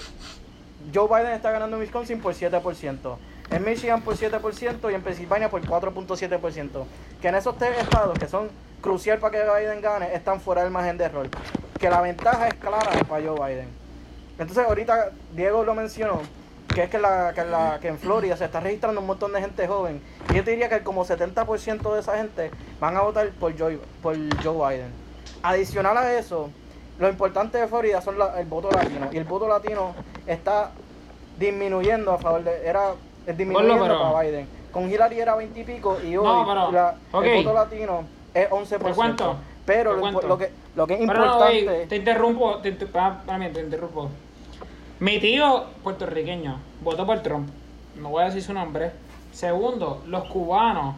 Joe Biden está ganando en Wisconsin por 7%, en Michigan por 7% y en Pensilvania por 4.7%. Que en esos tres estados que son crucial para que Biden gane, están fuera del margen de error. Que la ventaja es clara para Joe Biden. Entonces ahorita Diego lo mencionó, que es que, la, que, la, que en Florida se está registrando un montón de gente joven. Y yo te diría que como 70% de esa gente van a votar por Joe, por Joe Biden. Adicional a eso, lo importante de Florida son la- el voto latino. Y el voto latino está disminuyendo a favor de. Era disminuyendo pero- para Biden. Con Hillary era 20 y pico y hoy No, pero- la- ok. el voto latino es 11%. ¿Te cuento? Pero ¿Te lo, que, lo que es Pero no, importante. te interrumpo, te, para mí, te interrumpo. Mi tío puertorriqueño votó por Trump. No voy a decir su nombre. Segundo, los cubanos.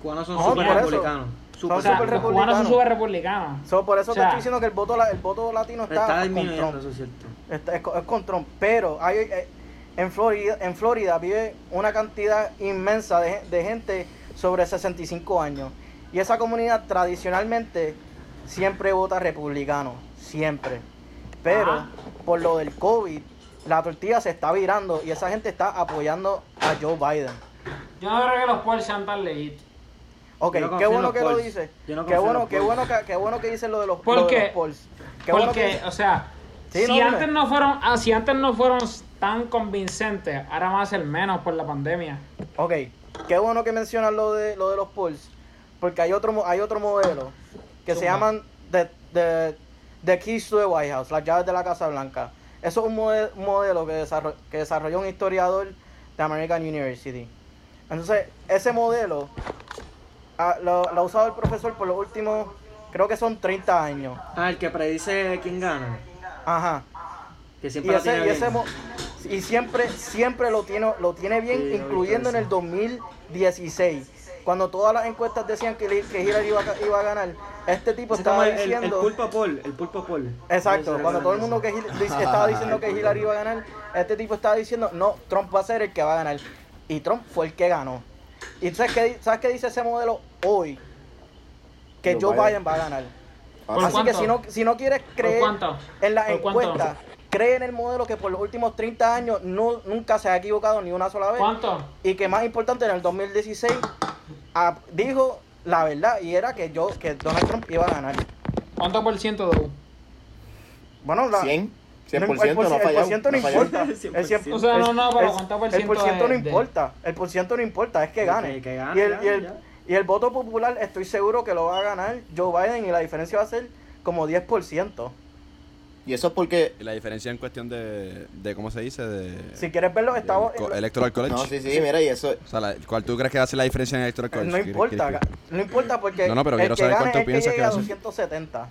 Cubanos son por eso. republicanos. O sea, súper los cubanos son republicanos. súper republicanos. So, por eso O te estoy diciendo que el voto, la- el voto latino está, Está con disminuyendo, Trump. eso es cierto. Está- es, es con Trump. Pero hay, eh, en, Florida, en Florida vive una cantidad inmensa de, de gente sobre 65 años. Y esa comunidad tradicionalmente siempre vota republicano. Siempre. Pero Ah. por lo del COVID, la tortilla se está virando y esa gente está apoyando a Joe Biden. Yo no creo que los Pols sean tan legit. Ok, no qué bueno que lo polls. dice. Yo no qué bueno, qué polls. bueno que, qué bueno que dicen lo de los, ¿Por lo de qué? los polls. Qué bueno Porque, que- o sea, Sí, si no, antes no fueron, ah, si antes no fueron tan convincentes, ahora van a ser menos por la pandemia. Ok, qué bueno que mencionas lo de lo de los polls, porque hay otro hay otro modelo que se llaman the, the, the Keys to the White House, las llaves de la Casa Blanca. Eso es un mode- modelo que, desarro- que desarrolló un historiador de American University. Entonces, ese modelo ah, lo, lo ha usado el profesor por los últimos, creo que son 30 años. Ah, el que predice quién gana. Ajá. Que Y, siempre ese, tiene y, ese y siempre, siempre lo tiene, lo tiene bien, Sí, incluyendo en el 2016. Cuando todas las encuestas decían que, que Hillary iba, a- iba a ganar, este tipo Ese estaba el, diciendo... el pulpo Paul, el pulpo Paul. Exacto, cuando todo el mundo que estaba diciendo que <laughs> Hillary iba a ganar, este tipo estaba diciendo, no, Trump va a ser el que va a ganar. Y Trump fue el que ganó. ¿Y sabes qué, sabes qué dice ese modelo hoy? Que Joe Biden. Biden va a ganar. ¿Por Así que si no, si no quieres creer en la ¿Por cuánto? encuesta, cree en el modelo que por los últimos 30 años no, nunca se ha equivocado ni una sola vez. ¿Cuánto? Y que más importante, en el 2016 ah, dijo la verdad y era que yo que Donald Trump iba a ganar. ¿Cuánto por ciento de Bueno, la, 100, no, 100%, el, por, no ha el fallado. porciento no, no importa. <laughs> El, cien- O sea, no, no, pero el- ¿cuánto por el ciento porciento no es de- importa. El porciento no importa, es que gane. que gane, y, el, y, el, y el voto popular estoy seguro que lo va a ganar Joe Biden y la diferencia va a ser como 10%. Y eso es porque. Y la diferencia en cuestión de, de ¿cómo se dice? De, Si quieres verlo, estamos... co- Electoral College. No, sí, sí, mira, y eso. O sea, la- ¿cuál tú crees que va a ser la diferencia en el Electoral College? No importa, no importa porque No, no, pero el quiero que saber gane cuánto es el que piensas que va a a ser. 270.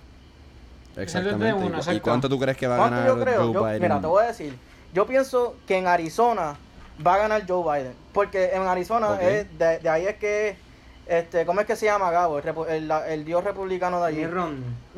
Exactamente. ¿Y uno, cu- ¿Y exacto. cuánto tú crees que va a ¿Cuánto ganar yo creo? Joe Yo- Biden? mira, te voy a decir. Yo pienso que en Arizona va a ganar Joe Biden. Porque en Arizona, es, de, de ahí es que. Este, ¿Cómo es que se llama Gabo? El, el, la- el dios republicano de allí.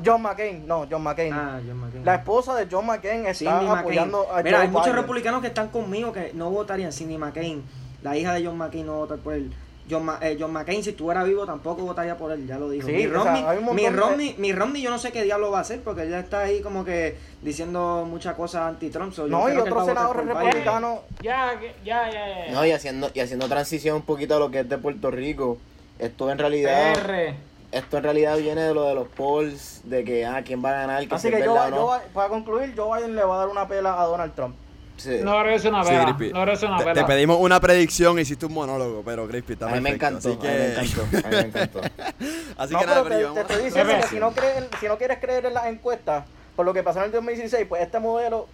John McCain. No, John McCain. Ah, John McCain. La esposa de John McCain está Cindy McCain. apoyando a Mira, Joe hay muchos republicanos que están conmigo que no votarían Cindy McCain. La hija de John McCain no votar por él. John, Ma- eh, John McCain, si estuviera vivo, tampoco votaría por él, ya lo dijo. Sí, mi o sea, Romney, de- mi yo no sé qué diablo va a hacer porque él ya está ahí como que diciendo muchas cosas anti-Trump. so No, y otro senador republicano. Ya, que- ya, ya, ya. No, y haciendo, y haciendo transición un poquito a lo que es de Puerto Rico. Esto en realidad. PR. Esto en realidad viene de lo de los polls, de que ah, quién va a ganar, que Así que yo, verdad o no. yo- para concluir, Joe Biden le va a dar una pela a Donald Trump. Sí. No sea una Sí. Crispy. No sea una Te, te pedimos una predicción, hiciste un monólogo, pero Crispy está a mí me encantó, así a mí me que... encantó, a mí me encantó. <laughs> así no, que nada, pero te, te estoy diciendo que si no, crees, si no quieres creer en las encuestas, por lo que pasó en el 2016, pues este modelo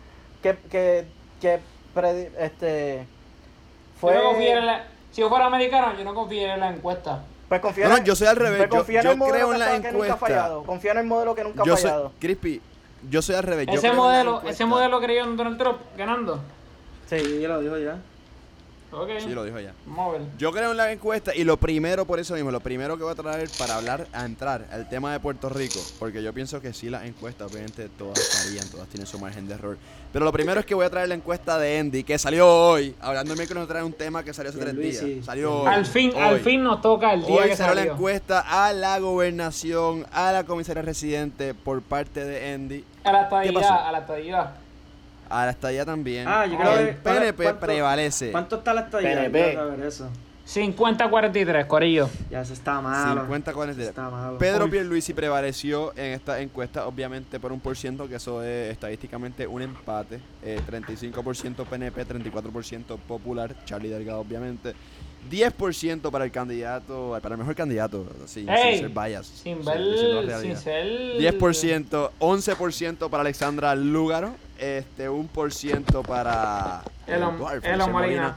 que, que, que predi- este, fue... Yo no confiaría en la- Si yo fuera americano, yo no confiaría en la encuesta. Pues confía No, en- no, yo soy al revés, pues yo- confía en yo el modelo creo que en la encuesta. fallado. Confía en el modelo que nunca ha Yo soy, fallado. Crispy, yo soy al revés. Ese modelo, ese modelo creyó en Donald Trump ganando. Sí. Sí, ya lo dijo ya. Ok. Sí, lo dijo ya. Yo creo en la encuesta y lo primero, por eso mismo, lo primero que voy a traer para hablar, a entrar al tema de Puerto Rico, porque yo pienso que sí las encuestas, obviamente todas varían, todas tienen su margen de error. Pero lo primero es que voy a traer la encuesta de Andy, que salió hoy, hablando de miércoles, trae un tema que salió hace tres días. Pierluisi. Salió hoy. Al fin, al hoy. fin nos toca el día Hoy que salió la salió. encuesta a la gobernación, a la comisaria residente por parte de Andy, A la estadía, a la estadía. A la estadía también. Ah, yo Ah, creo el que. PNP ¿cuánto- prevalece. ¿Cuánto está la estadía? PNP. Quiero ver eso. 50-43, Corillo. Ya se está malo. 50 con Está malo. Pedro Uy. Pierluisi prevaleció en esta encuesta, obviamente por un por ciento, que eso es estadísticamente un empate. Eh, 35% PNP, 34% Popular, Charlie Delgado, obviamente. 10% para el candidato, para el mejor candidato, sí, Ey, sin ser bias. Sin ver, realidad. sin ser... 10%, 11% para Alexandra Lúgaro, este, 1% para El, el Feliciano Molina.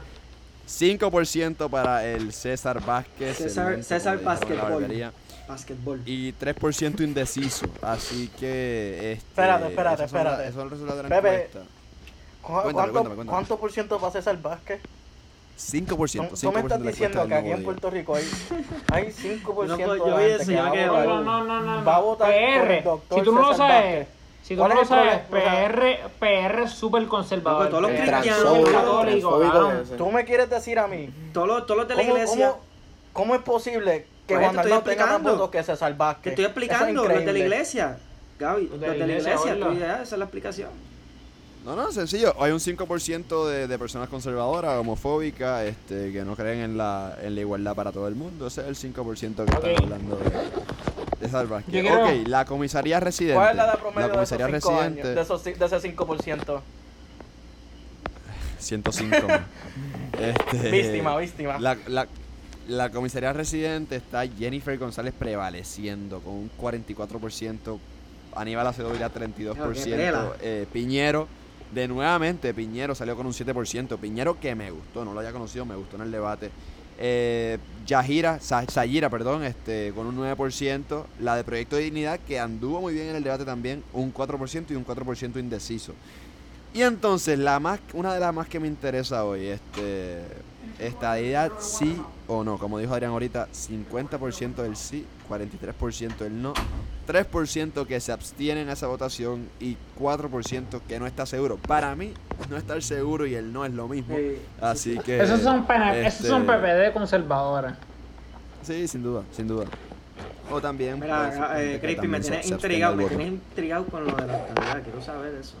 5% para el César Vázquez. el César- César Basketball. Básquetbol. y 3% indeciso. Así que. Este, Espérate, espérate, son espérate. Son la Pepe, encuesta. ¿Cu- Cuéntame, ¿Cuánto, cuéntame, cuéntame. ¿Cuánto por ciento va a César Vázquez? 5%. Tú, 5% tú me estás de diciendo que aquí en Puerto Rico hay, hay <laughs> 5% No, pues, de yo la vi gente que va. No, no, no, no, no. Va a votar por el PR. doctor Si tú no lo sabes, Vázquez. si tú ¿Cuál no lo sabes? PR, PR es súper conservador. Todos los PR cristianos, súper todos- católico, transfóbico cabrón. ese. Tú me quieres decir a mí, Todos los, todos los de la ¿cómo, iglesia. cómo, cómo es posible que Pues, Juan estoy Dalmau tenga más votos que César Vázquez? Te estoy explicando, los de la iglesia. Gaby, los de la iglesia, ya, esa es la explicación. No, no, sencillo. Hay un 5% de, de personas conservadoras, homofóbicas, este, que no creen en la, en la igualdad para todo el mundo. Ese es el 5% que Ok. están hablando de, de Salva. Quiero- Ok, la comisaría residente. ¿Cuál es la edad promedio de esos comisaría 5 años? residente. De, esos, de ese 5%. 105. man. este, Víctima, víctima. La, la, la comisaría residente está Jennifer González prevaleciendo con un 44%. Aníbal Acevedo ya 32%. Claro, qué pela. eh, Piñero, de nuevamente, Piñero salió con un 7%. Piñero que me gustó, no lo había conocido, me gustó en el debate. Eh, Yajira, Sa- Sayira, perdón, este, con un 9%. La de Proyecto de Dignidad, que anduvo muy bien en el debate también, un 4% y un 4% indeciso. Y entonces, la más, una de las más que me interesa hoy, este, estadidad sí o no. Como dijo Adrián ahorita, 50% del sí, 43% del no, 3% que se abstienen a esa votación y 4% que no está seguro. Para mí, no estar seguro y el no es lo mismo. Sí. Así que... Esos son, PN esos son este, PPD conservadores. Sí, sin duda, sin duda. O también... pues, Mira, gente eh, Crispy, me tienes intrigado, me tienes intrigado con lo de la estabilidad. Quiero saber eso.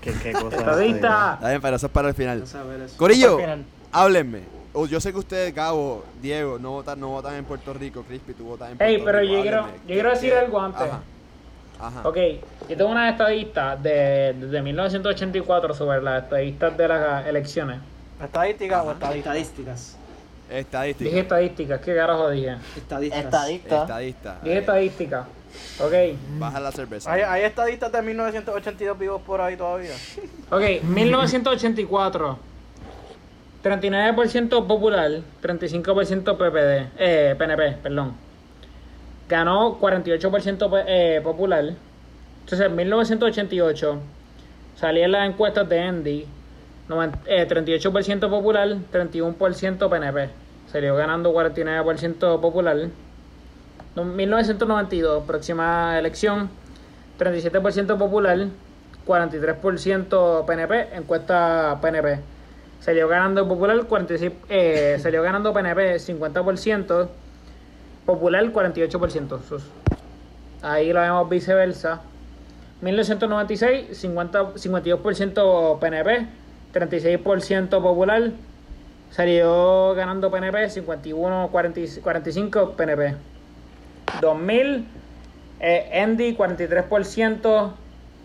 ¿Qué, qué cosa? Está bien, pero eso es para el final. Quiero saber eso. Corillo, háblenme. O yo sé que ustedes, Gabo, Diego, no votan, no votan en Puerto Rico. Crispy, tú votas en Puerto Ey, Rico. pero yo quiero, yo quiero ¿Qué- decir algo antes. Ajá. Ajá. Ok, yo tengo una estadista de, de 1984 sobre las estadistas de las elecciones. ¿Estadística o estadística? Estadísticas. Estadística. Dije estadísticas, ¿qué carajo dije? Estadistas. Estadista. Estadista. Dije Eh, estadística. Ok, Baja la cerveza. ¿Hay, ¿Hay estadistas de 1982 vivos por ahí todavía? ok, 1984. 39% popular, 35% PPD, eh, PNP, perdón. Ganó 48% pe- eh, popular. Entonces, en 1988 salía en las encuestas de Andy, noven- eh, 38% popular, 31% PNP. Salió ganando 49% popular. No, 1992, próxima elección, 37% popular, 43% PNP, encuesta PNP. Salió ganando popular 46, eh, salió ganando PNP 50%, popular 48%. Sus- Ahí lo vemos viceversa. 1996, 50, 52% PNP, 36% popular. Salió ganando PNP 51, 40 45 PNP. 2000, eh, Andy 43%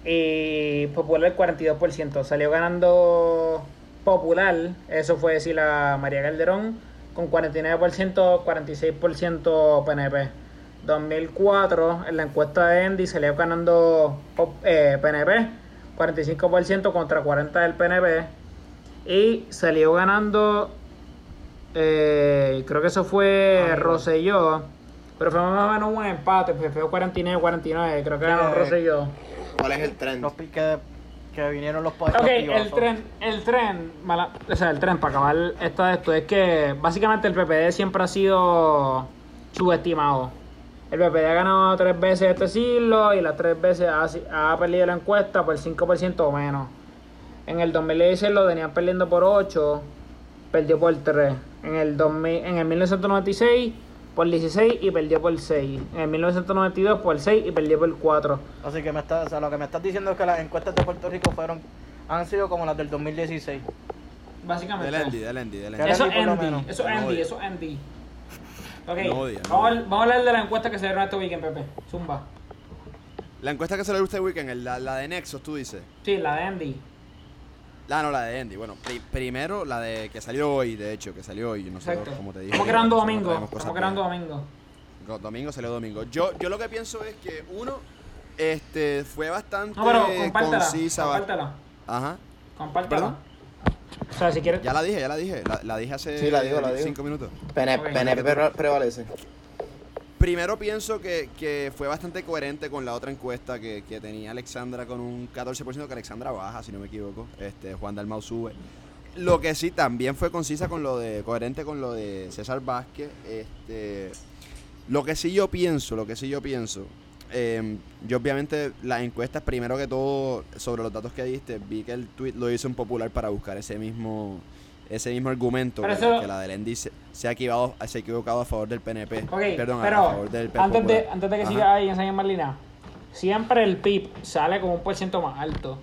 y Popular 42%. Salió ganando Popular, eso fue decir la María Calderón, con 49%, 46% PNP. 2004, en la encuesta de Andy salió ganando eh, PNP, 45% contra 40% del PNP. Y salió ganando, eh, creo que eso fue Rosselló, pero fue más o menos un empate, fue 49-49, creo que ganó Sí. Rosselló. ¿Cuál es el trend? Los piques de... que vinieron los poderes Ok, el tren, el tren, mala- o sea, el tren, para acabar esto de esto, es que básicamente el PPD siempre ha sido subestimado. El PPD ha ganado tres veces este siglo y las tres veces ha, ha perdido la encuesta por 5% o menos. En el 2016 lo tenían perdiendo por 8, perdió por 3. En el, 2000, en el 1996 por 16 y perdió por 6. En el 1992 por 6 y perdió por 4. Así que me está, o sea, lo que me estás diciendo es que las encuestas de Puerto Rico fueron han sido como las del 2016. Básicamente. Del Andy, del Andy, del Andy. Era Eso Andy es Andy, eso es Andy, eso es Andy. Ok, No odia, no vamos, a- odia. vamos a hablar de la encuesta que se dieron este weekend, Pepe. Zumba. La encuesta que salió este weekend, el- la, la de Nexos, tú dices. Sí, la de Andy. La no, la de Andy. Bueno, pri- primero la de que salió hoy, de hecho, que salió hoy. Nosotros, Exacto. como te dije. Estamos grabando domingo. Estamos grabando domingo. Go- Domingo salió domingo. Yo, yo lo que pienso es que uno, este, fue bastante No, pero compártela. concisa. Compártela. Ajá. Compártela. ¿Perdón? O sea, si quieres. Ya la dije, ya la dije. La, la dije hace Sí, la digo, la digo. cinco minutos. PNP, Ok. PNP pre- prevalece. Primero pienso que, fue bastante coherente con la otra encuesta que, tenía Alexandra con un 14% que Alexandra baja, si no me equivoco. Este, Juan Dalmau sube. Lo que sí también fue concisa con lo de, coherente con lo de César Vázquez. Este, lo que sí yo pienso, lo que sí yo pienso, eh, yo obviamente las encuestas, primero que todo, sobre los datos que diste, vi que el tweet lo hizo en popular para buscar ese mismo, ese mismo argumento, que, eso- que la del Endy se, se ha equivocado, se ha equivocado a favor del PNP. Ok, Perdón, a- pero a favor del P antes, de, antes de que Ajá. siga ahí en línea, siempre el PIB sale con un por ciento más alto.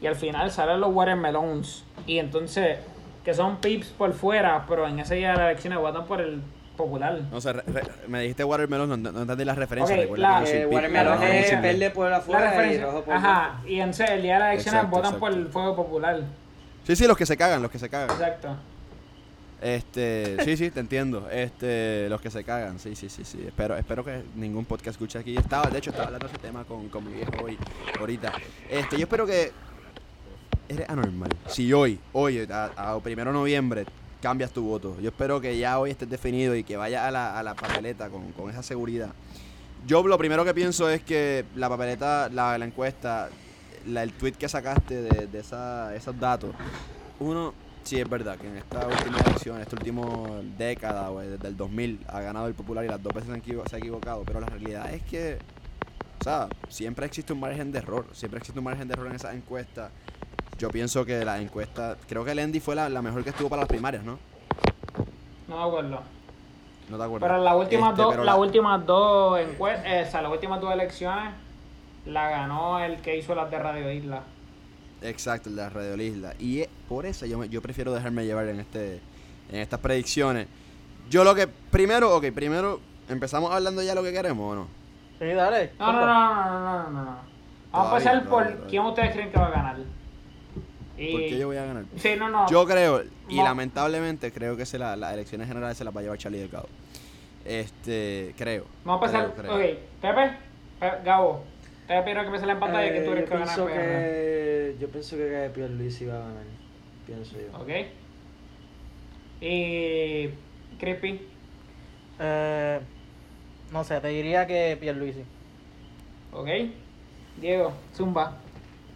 Y al final salen los watermelons. Y entonces, que son PIBs por fuera, pero en ese día de las elecciones votan por el popular. No sé, re- re- me dijiste Watermelon, no, no entendí la referencia. Ok, recuerda la- que Eh, watermelon no, es no, verde por La afuera y referencia. rojo por Ajá, y entonces el día de las elecciones Exacto, votan por el fuego popular. Sí, sí, los que se cagan, los que se cagan. Exacto. Este, <laughs> sí, sí, te entiendo. Este, los que se cagan, sí, sí, sí, sí. Espero, espero que ningún podcast escuche aquí. Estaba, de hecho, estaba hablando de ese tema con, con mi viejo hoy, ahorita. Este, yo espero que eres anormal. Si hoy, hoy, a, a primero de noviembre, cambias tu voto. Yo espero que ya hoy estés definido y que vayas a la, a la papeleta con, con esa seguridad. Yo lo primero que pienso es que la papeleta, la, la encuesta, la, el tweet que sacaste de, de esa, esos datos, uno, sí es verdad que en esta última elección, esta última década, güey, desde el 2000, ha ganado el popular y las dos veces se, ha equivocado, pero la realidad es que, o sea, siempre existe un margen de error, siempre existe un margen de error en esas encuestas. Yo pienso que la encuesta, creo que Lendy fue la, la mejor que estuvo para las primarias, ¿no? No me acuerdo. No te acuerdas. Pero las últimas Este, dos, las la- últimas dos encuestas, o sea, las últimas dos elecciones la ganó el que hizo las de Radio Isla. Exacto, el de la Radio Isla. Y eh, por eso yo, me- yo prefiero dejarme llevar en este en estas predicciones. Yo lo que primero, ok, primero empezamos hablando ya lo que queremos o no. Sí, dale. No, no, no, no, no, no, no, no. Vamos a Todavía, empezar por quién ustedes creen que va a ganar. Y... ¿Por qué yo voy a ganar? Sí, no, no. Yo creo, y No. lamentablemente creo que se la- las elecciones generales se las va a llevar Charlie Delgado. Este, creo. Vamos a creo. Ok, Pepe, Pe- Gabo, te voy a pedir que me sale en pantalla que tú Eh, eres yo que va a ganar. pienso que Yo pienso que Pierluisi va a ganar. Pienso yo. Ok. Y. Crispy. Eh, no sé, te diría que Pierluisi. Ok. Diego, Zumba.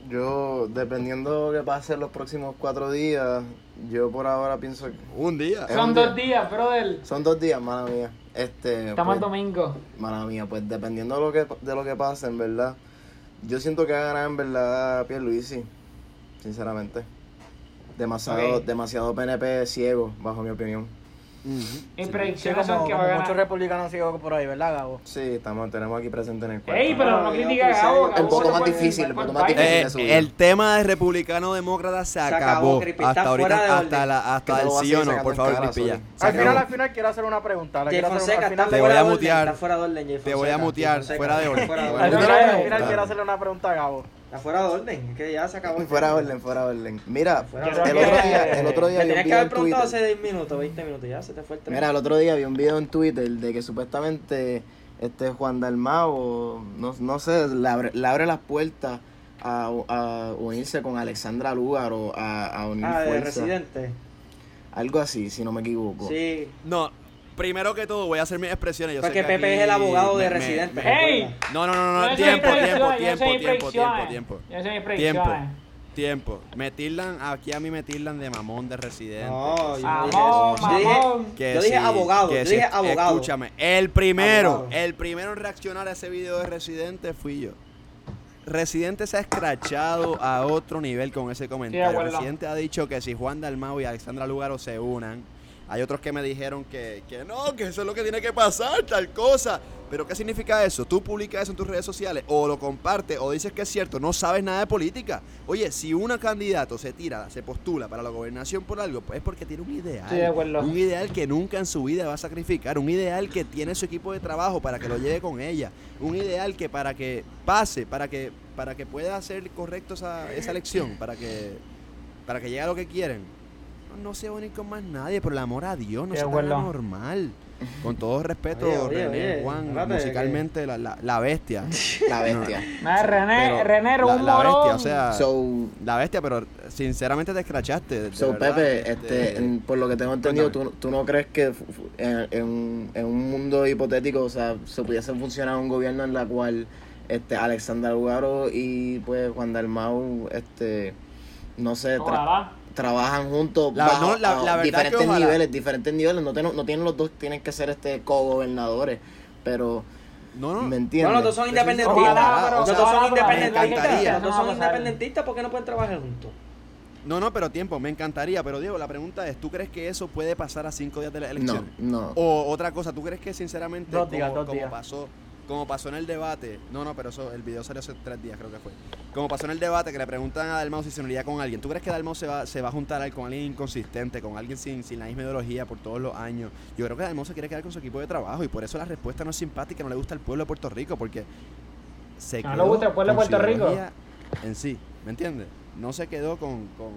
Yo, dependiendo de lo que pase en los próximos cuatro días, yo por ahora pienso que... Un día. Son un dos día. días, brother. Son dos días, mala mía. Este, Estamos pues, domingo. Mala mía, pues dependiendo de lo que de lo que pase, en verdad. Yo siento que va a ganar en verdad Pierluisi, sinceramente. Demasiado, Ok. demasiado PNP ciego, bajo mi opinión. Mis Sí, predicciones como, son que va a como ganar. muchos republicanos ciegos por ahí, ¿verdad, Gabo? Sí, estamos, tenemos aquí presente en el cuarto. Ey, pero no No, critica a Gabo. Un poco más difícil, un poco más difícil. Eh, el tema de republicano demócrata se, Se acabó. hasta ahorita, hasta, la, hasta el sí o no, por favor. Se Al final, al final quiero hacer una pregunta. Te voy a mutear. Está fuera de orden, Jay Te voy a mutear, fuera de orden. Al final quiero hacerle una pregunta a Gabo. Está fuera de orden. Es que ya se acabó. el Fuera de orden, fuera de orden. Mira, Fuera el de otro día, el otro día Me vi un tenías que haber en preguntado Twitter. hace 10 minutos, 20 minutos. Ya se te fue el tren. Mira, el otro día vi un video en Twitter de que supuestamente este Juan Dalmao, no, no sé, le abre, le abre las puertas a, a unirse con Alexandra Lugar o a, a unir Ah, de fuerzas. residente. Algo así, si no me equivoco. Sí. No, primero que todo voy a hacer mis expresiones. Yo sé Porque que Pepe es el abogado de me- residente. me- ¡Ey! No, no, no, no, tiempo, tiempo, tiempo, tiempo, tiempo, tiempo. Tiempo. Tiempo. Me tildan, aquí a mí me tildan de mamón de residente. No, yo Mamón, dije eso. Yo dije- mamón. Que Yo dije sí, abogado, que yo sí. dije abogado. Escúchame, el primero, Abogado. el primero en reaccionar a ese video de Residente fui yo. Residente se ha escrachado a otro nivel con ese comentario. acuerdo. Residente ha dicho que si Juan Dalmau y Alexandra Lugaro se unan, hay otros que me dijeron que, que no, que eso es lo que tiene que pasar, tal cosa. Pero ¿qué significa eso? Tú publicas eso en tus redes sociales o lo compartes o dices que es cierto, no sabes nada de política. Oye, si un candidato se tira, se postula para la gobernación por algo, pues es porque tiene un ideal. Sí. Un ideal que nunca en su vida va a sacrificar. Un ideal que tiene su equipo de trabajo para que lo lleve con ella. Un ideal que para que pase, para que, para que pueda ser correcto esa, esa elección, para que, para que llegue a lo que quieren. No, se va a unir con más nadie, por el amor a Dios, no se normal. <laughs> Con todo respeto, Oye, oye, René, oye, Juan, espérate, musicalmente la, la, la bestia. <laughs> La bestia. Nah, René, René la, un la bestia, o sea, So, la bestia, pero sinceramente te escrachaste. So, verdad, Pepe, este, en- por lo que tengo entendido, ¿tú, tú no crees que en, en un- en un mundo hipotético, o sea, se pudiese funcionar un gobierno en la cual este Alexander Lugaro y pues Juan Dalmau, este, no sé, Ojalá. Trabajan juntos La- bajo no, la- a la verdad diferentes niveles, diferentes niveles, no tienen, no tienen los dos, tienen que ser este co-gobernadores, pero No, no. ¿me entiendes? No, los dos son Ojalá, independentistas. Los dos son independentistas. Los dos No son independentistas porque no pueden trabajar juntos. No, no, pero tiempo, me encantaría. Pero Diego, la pregunta es, ¿tú crees que eso puede pasar a cinco días de la No, elección? no. O otra cosa, ¿tú crees que sinceramente, Dos como, días, dos como días. pasó, como pasó en el debate, no, no, pero eso, el video salió hace tres días, creo que fue. Como pasó en el debate que le preguntan a Dalmau si se uniría con alguien, ¿tú crees que Dalmau se va, se va a juntar con alguien inconsistente, con alguien sin, sin la misma ideología por todos los años? Yo creo que Dalmau se quiere quedar con su equipo de trabajo y por eso la respuesta no es simpática, no le gusta el pueblo de Puerto Rico, porque se No le quedó gusta el pueblo de Puerto Rico. En sí, ¿me entiendes? No se quedó con, con,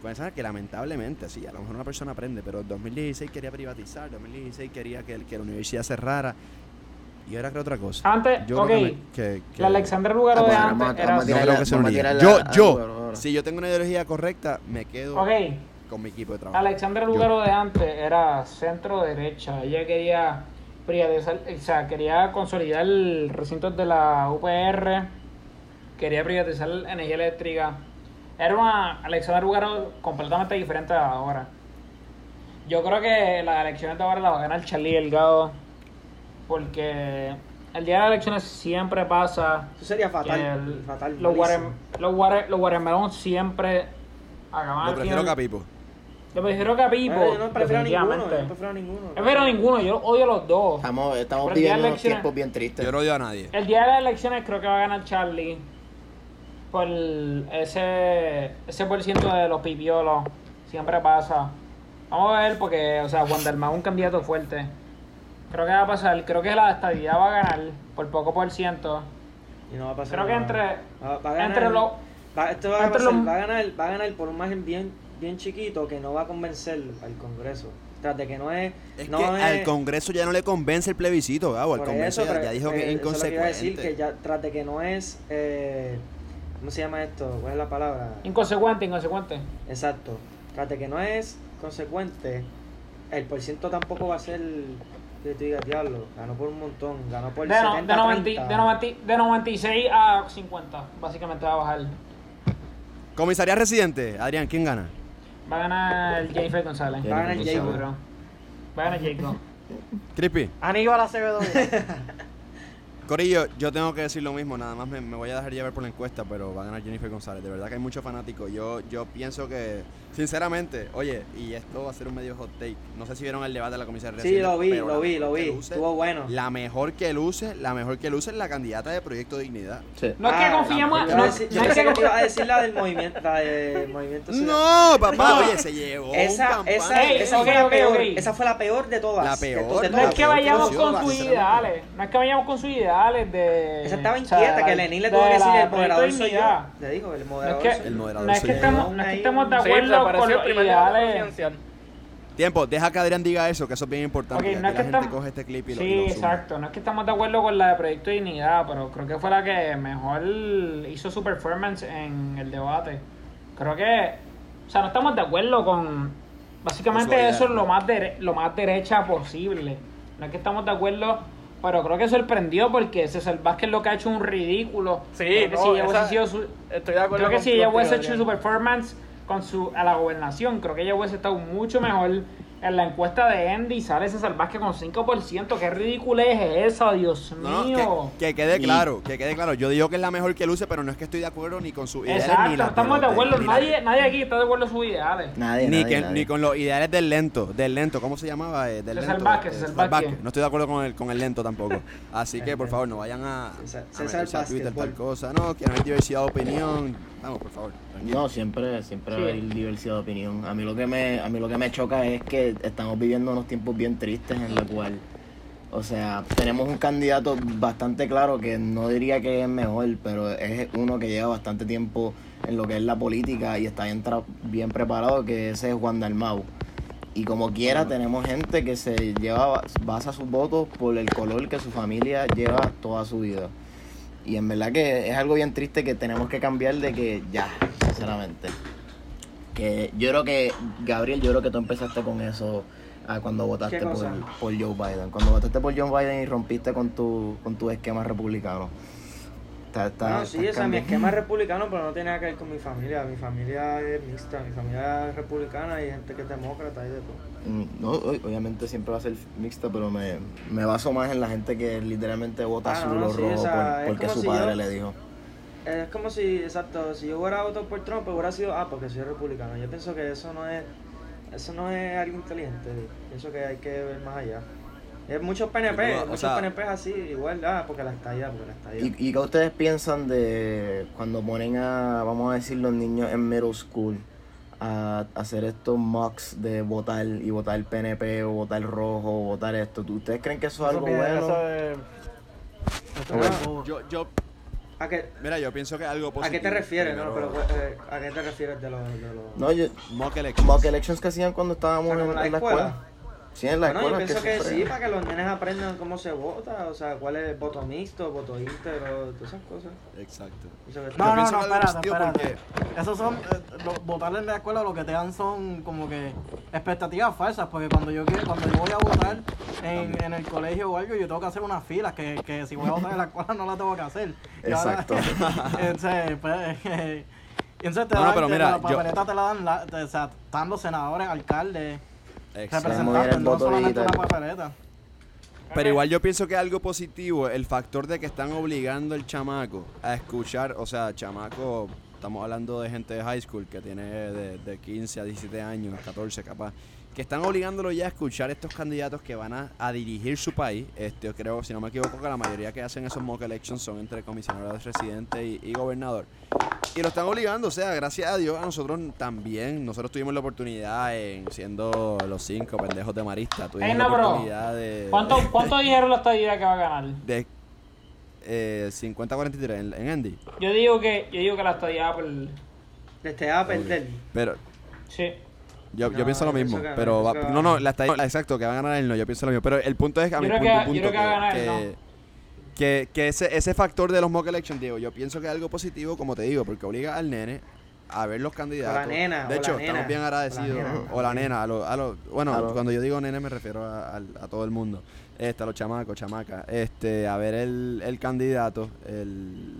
con esa que lamentablemente, sí, a lo mejor una persona aprende, pero en 2016 quería privatizar, 2016 quería que, que la universidad cerrara y ahora creo otra cosa. Antes, Yo ok, creo que, me- que- que- la Alexandra Lugaro de antes era... no creo la- que Yo, la- yo, si yo tengo una ideología correcta, me quedo con mi equipo de trabajo. Alexandra Yo. Lugaro de antes era centro derecha. Ella quería privatizar, o sea, quería consolidar recintos de la UPR, quería privatizar energía eléctrica. Era una Alexandra Lugaro completamente diferente a ahora. Yo creo que las elecciones de ahora las va a ganar Charlie Delgado, porque el día de las elecciones siempre pasa Eso sería que fatal. el- fatal. los, water- los, water- los siempre acaban Lo al prefiero final- Capipo. Yo prefiero yo no prefiero ninguno. definitivamente. Yo no prefiero ninguno. Yo prefiero ninguno, yo odio los dos. Estamos, estamos viviendo unos tiempos bien tristes. Yo no odio a nadie. El día de las elecciones creo que va a ganar Charlie. Por ese, ese por ciento de los pipiolos. Siempre pasa. Vamos a ver porque, o sea, Wanderman es un candidato fuerte. Creo que va a pasar. Creo que la estabilidad va a ganar por poco por ciento. Y no va a pasar Creo que entre, Va, va a ganar, entre los... va- esto va a, pasar- va a ganar, va a ganar por un margen bien, bien chiquito que no va a convencer al Congreso. Tras de que no es, Es no que es al Congreso ya no le convence el plebiscito, Gabo. Al Congreso eso, ya, dijo que eh, es eso es lo que iba a decir inconsecuente. que ya tras de que no es eh, ¿cómo se llama esto? ¿Cuál es la palabra? Inconsecuente, inconsecuente. Exacto. Tras de que no es consecuente, el por ciento tampoco va a ser que tú digas, diablo, ganó por un montón, ganó por De, no- 70, de, 90 30. de, 90 de 96 a 50. Básicamente va a bajar. Comisaría residente, Adrián, ¿quién gana? Va a ganar Jennifer González. Va a ganar Jacob. Va a ganar Jacob. Crispy. Aníbal Acevedo. <laughs> Corillo, yo tengo que decir lo mismo, nada más me, me voy a dejar llevar por la encuesta, pero va a ganar Jennifer González. De verdad que hay muchos fanáticos. Yo, yo pienso que, sinceramente, oye, y esto va a ser un medio hot take. No sé si vieron el debate de la comisaría Sí, lo vi, lo vi, lo vi. luce- Estuvo bueno. La mejor que luce, la mejor que luce es la candidata de Proyecto Dignidad. Sí. No es que Ah, Yo No, no es pensé que ibas a decir la del movimiento, la del movimiento ciudadano. No, papá, oye, se llevó Esa, campaña. esa, esa fue la peor. Esa fue la peor de todas. La peor. de No es todas. que vayamos con sus ideales. No es que vayamos con sus ideales de. Esa estaba o sea, inquieta, que Lenín le de tuvo que decir el moderador soy yo. dignidad. Le dijo, el No es moderador que, soy yo. El moderador no es que yo. estemos, no es que estemos de Sí, acuerdo desapareció con los ideales. Tiempo, deja que Adrián diga eso, que eso es bien importante. No es que la gente estamos- coge este clip y lo, Sí, y lo suma. exacto. No es que estamos de acuerdo con la de Proyecto Dignidad, pero creo que fue la que mejor hizo su performance en el debate. Creo que, o sea, no estamos de acuerdo con, básicamente eso es lo más dere- lo más derecha posible. No es que estamos de acuerdo pero creo que sorprendió porque César Vázquez lo que ha hecho un ridículo. Sí, creo que no, si ella hubiese sido su- Estoy de acuerdo creo que si ella hubiese hecho su performance con su a la gobernación, creo que ella hubiese estado mucho mejor. En la encuesta de Andy sale César Vázquez con 5%. ¿Qué ridiculez es esa, Dios No, mío? no, que, que quede claro, que quede claro. Yo digo que es la mejor que luce, pero no es que estoy de acuerdo ni con sus ideales Exacto, ni las estamos de acuerdo. ni la- Nadie, nadie aquí está de acuerdo en sus ideales. Nadie, ni, nadie, que- nadie. ni con los ideales del lento, del lento, ¿cómo se llamaba? Eh, del César lento, Vázquez, eh, César Vázquez. No estoy de acuerdo con el, con el lento tampoco. Así que, por <laughs> favor, no vayan a, a César- meterse César a Twitter tal cosa. No, que no hay diversidad de opinión. Vamos, por favor. tranquilo. No, siempre, siempre Sí. haber diversidad de opinión. A mí lo que me, a mí lo que me choca es que estamos viviendo unos tiempos bien tristes en la cual, o sea, tenemos un candidato bastante claro que no diría que es mejor, pero es uno que lleva bastante tiempo en lo que es la política y está bien, tra- bien preparado, que ese es Juan Dalmau. Y como quiera, tenemos gente que se lleva, basa sus votos por el color que su familia lleva toda su vida. Y en verdad que es algo bien triste que tenemos que cambiar de que ya, sinceramente. Que yo creo que, Gabriel, yo creo que tú empezaste con eso ah, cuando votaste ¿Qué por, por Joe Biden. Cuando votaste por Joe Biden y rompiste con tu, con tu esquema republicano. Está, está, No, sí, o sea, mi esquema es republicano, pero no tiene nada que ver con mi familia. Mi familia es mixta, mi familia es republicana y gente que es demócrata y de todo. Mm, No, obviamente siempre va a ser mixta, pero me, me baso más en la gente que literalmente vota Ah, azul no, o sí, rojo o sea, por- es porque su si padre yo- le dijo. Es como si, exacto, si yo hubiera votado por Trump, pues hubiera sido, ah, porque soy republicano. Yo pienso que eso no es, eso no es algo inteligente. Pienso que hay que ver más allá. Es muchos PNP, muchos sea- PNP así, igual, ah, porque la estalla, porque la estalla. ¿Y, ¿Y qué ustedes piensan de cuando ponen a, vamos a decir, los niños en middle school a hacer estos mocks de votar y votar PNP o votar rojo o votar esto? ¿Tú- ¿Ustedes creen que eso es algo bueno? eso es- eso Ah. Yo, yo, ¿A qué, mira, yo pienso que es algo positivo. ¿A qué te refieres, no? Pero, eh, ¿A qué te refieres de los... De los... No, yo, mock elections. mock elections que hacían cuando estábamos O sea, en, en la escuela. escuela. Sí, en la Bueno, yo escuela. pienso que, siempre- sí, para que los nenes aprendan cómo se vota, o sea, cuál es el voto mixto, voto íntegro, todas esas cosas. Exacto. Que- Yo No, no, no, que espérate, espérate. Esos son, eh, lo- votar en la escuela lo que te dan son como que expectativas falsas, porque cuando yo quiero, cuando yo voy a votar en, en el colegio o algo, yo tengo que hacer unas filas que, que si voy a votar en la escuela no la tengo que hacer. Y ahora- Exacto. <laughs> entonces, pues, y <laughs> entonces te No, no, dan, pero mira, la yo- papeleta te la dan, la- te- o sea, están los senadores, alcaldes, No solamente una papeleta. Pero igual yo pienso que es algo positivo el factor de que están obligando al chamaco a escuchar, o sea, chamaco, estamos hablando de gente de high school que tiene de, de 15 a 17 años, 14 capaz, que están obligándolo ya a escuchar estos candidatos que van a, a dirigir su país. Este, yo creo, si no me equivoco, que la mayoría que hacen esos mock elections son entre comisionado residente y, y gobernador. Y lo están obligando, o sea, gracias a Dios a nosotros también, nosotros tuvimos la oportunidad en siendo los cinco pendejos de Marista, tuvimos la bro. oportunidad de... ¿Cuánto, ¿Cuánto dijeron la estadía que va a ganar? de eh, 50-43 en, en Andy. Yo digo que, yo digo que la estadía va por... Este va a perder. Pero Sí. Yo, yo pienso lo mismo. que- pero va- no, no, la estadística, exacto, que va a ganar él, no, yo pienso lo mismo. Pero el punto es que a mi punto, que- punto que que, ese, ese factor de los mock elections, digo, yo pienso que es algo positivo, como te digo, porque obliga al nene a ver los candidatos. nena, o de la hecho, nena, estamos bien o la agradecidos. nena. O la nena, a lo, a lo- bueno, A lo- cuando yo digo nene me refiero a, todo el mundo. Este, a los chamacos, chamacas. Este, a ver el, el candidato, el,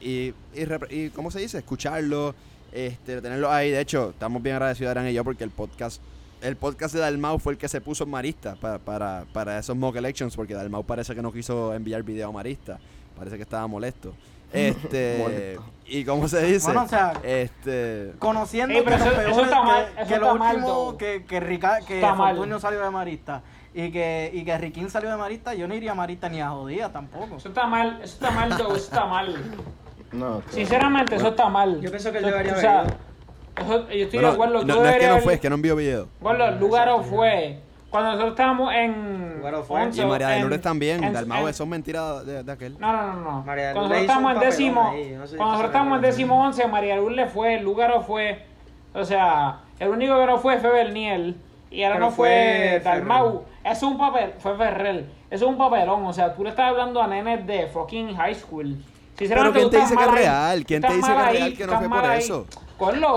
y, y, y, ¿cómo se dice? Escucharlo, este, tenerlo ahí. De hecho, estamos bien agradecidos, Adrián y yo, porque el podcast, el podcast de Dalmau fue el que se puso en Marista para, para, para esos mock elections, porque Dalmau parece que no quiso enviar video a Marista. Parece que estaba molesto. <laughs> Este, Molesto. y cómo se dice, Bueno, o sea, este, Conociendo que lo eso- peor eso es está mal, que, eso que está lo mal, último que, que, Rica, que Está mal. Fortunio salió de Marista y que, y que Riquín salió de Marista, yo no iría a Marista ni a jodía tampoco. Eso está mal, eso está mal, eso está mal. <laughs> No, Sinceramente, eso está mal. Yo pienso que él debería o sea, haber eso- yo estoy bueno, de acuerdo. no, tú no es que no fue, es que no envió video. Bueno, Lugaro fue. Cuando nosotros estábamos en. Lugaro fue. Y María de en- Lourdes también, en- Dalmau, en- eso es mentira de, de aquel. No, no, no, no. María Cuando nosotros estábamos en décimo. ahí, yo no sé si cuando nosotros estábamos en décimo once, María Lourdes fue, Lugaro fue. O sea, el único que no fue fue Berniel. Y ahora Pero no fue fue Dalmau. Eso es un papel. Fue Ferrell. Eso es un papelón. O sea, tú le estás hablando a nenes de fucking high school. Sinceramente, Pero ¿quién te dice que es real? ¿Quién te dice que es real que no fue por eso?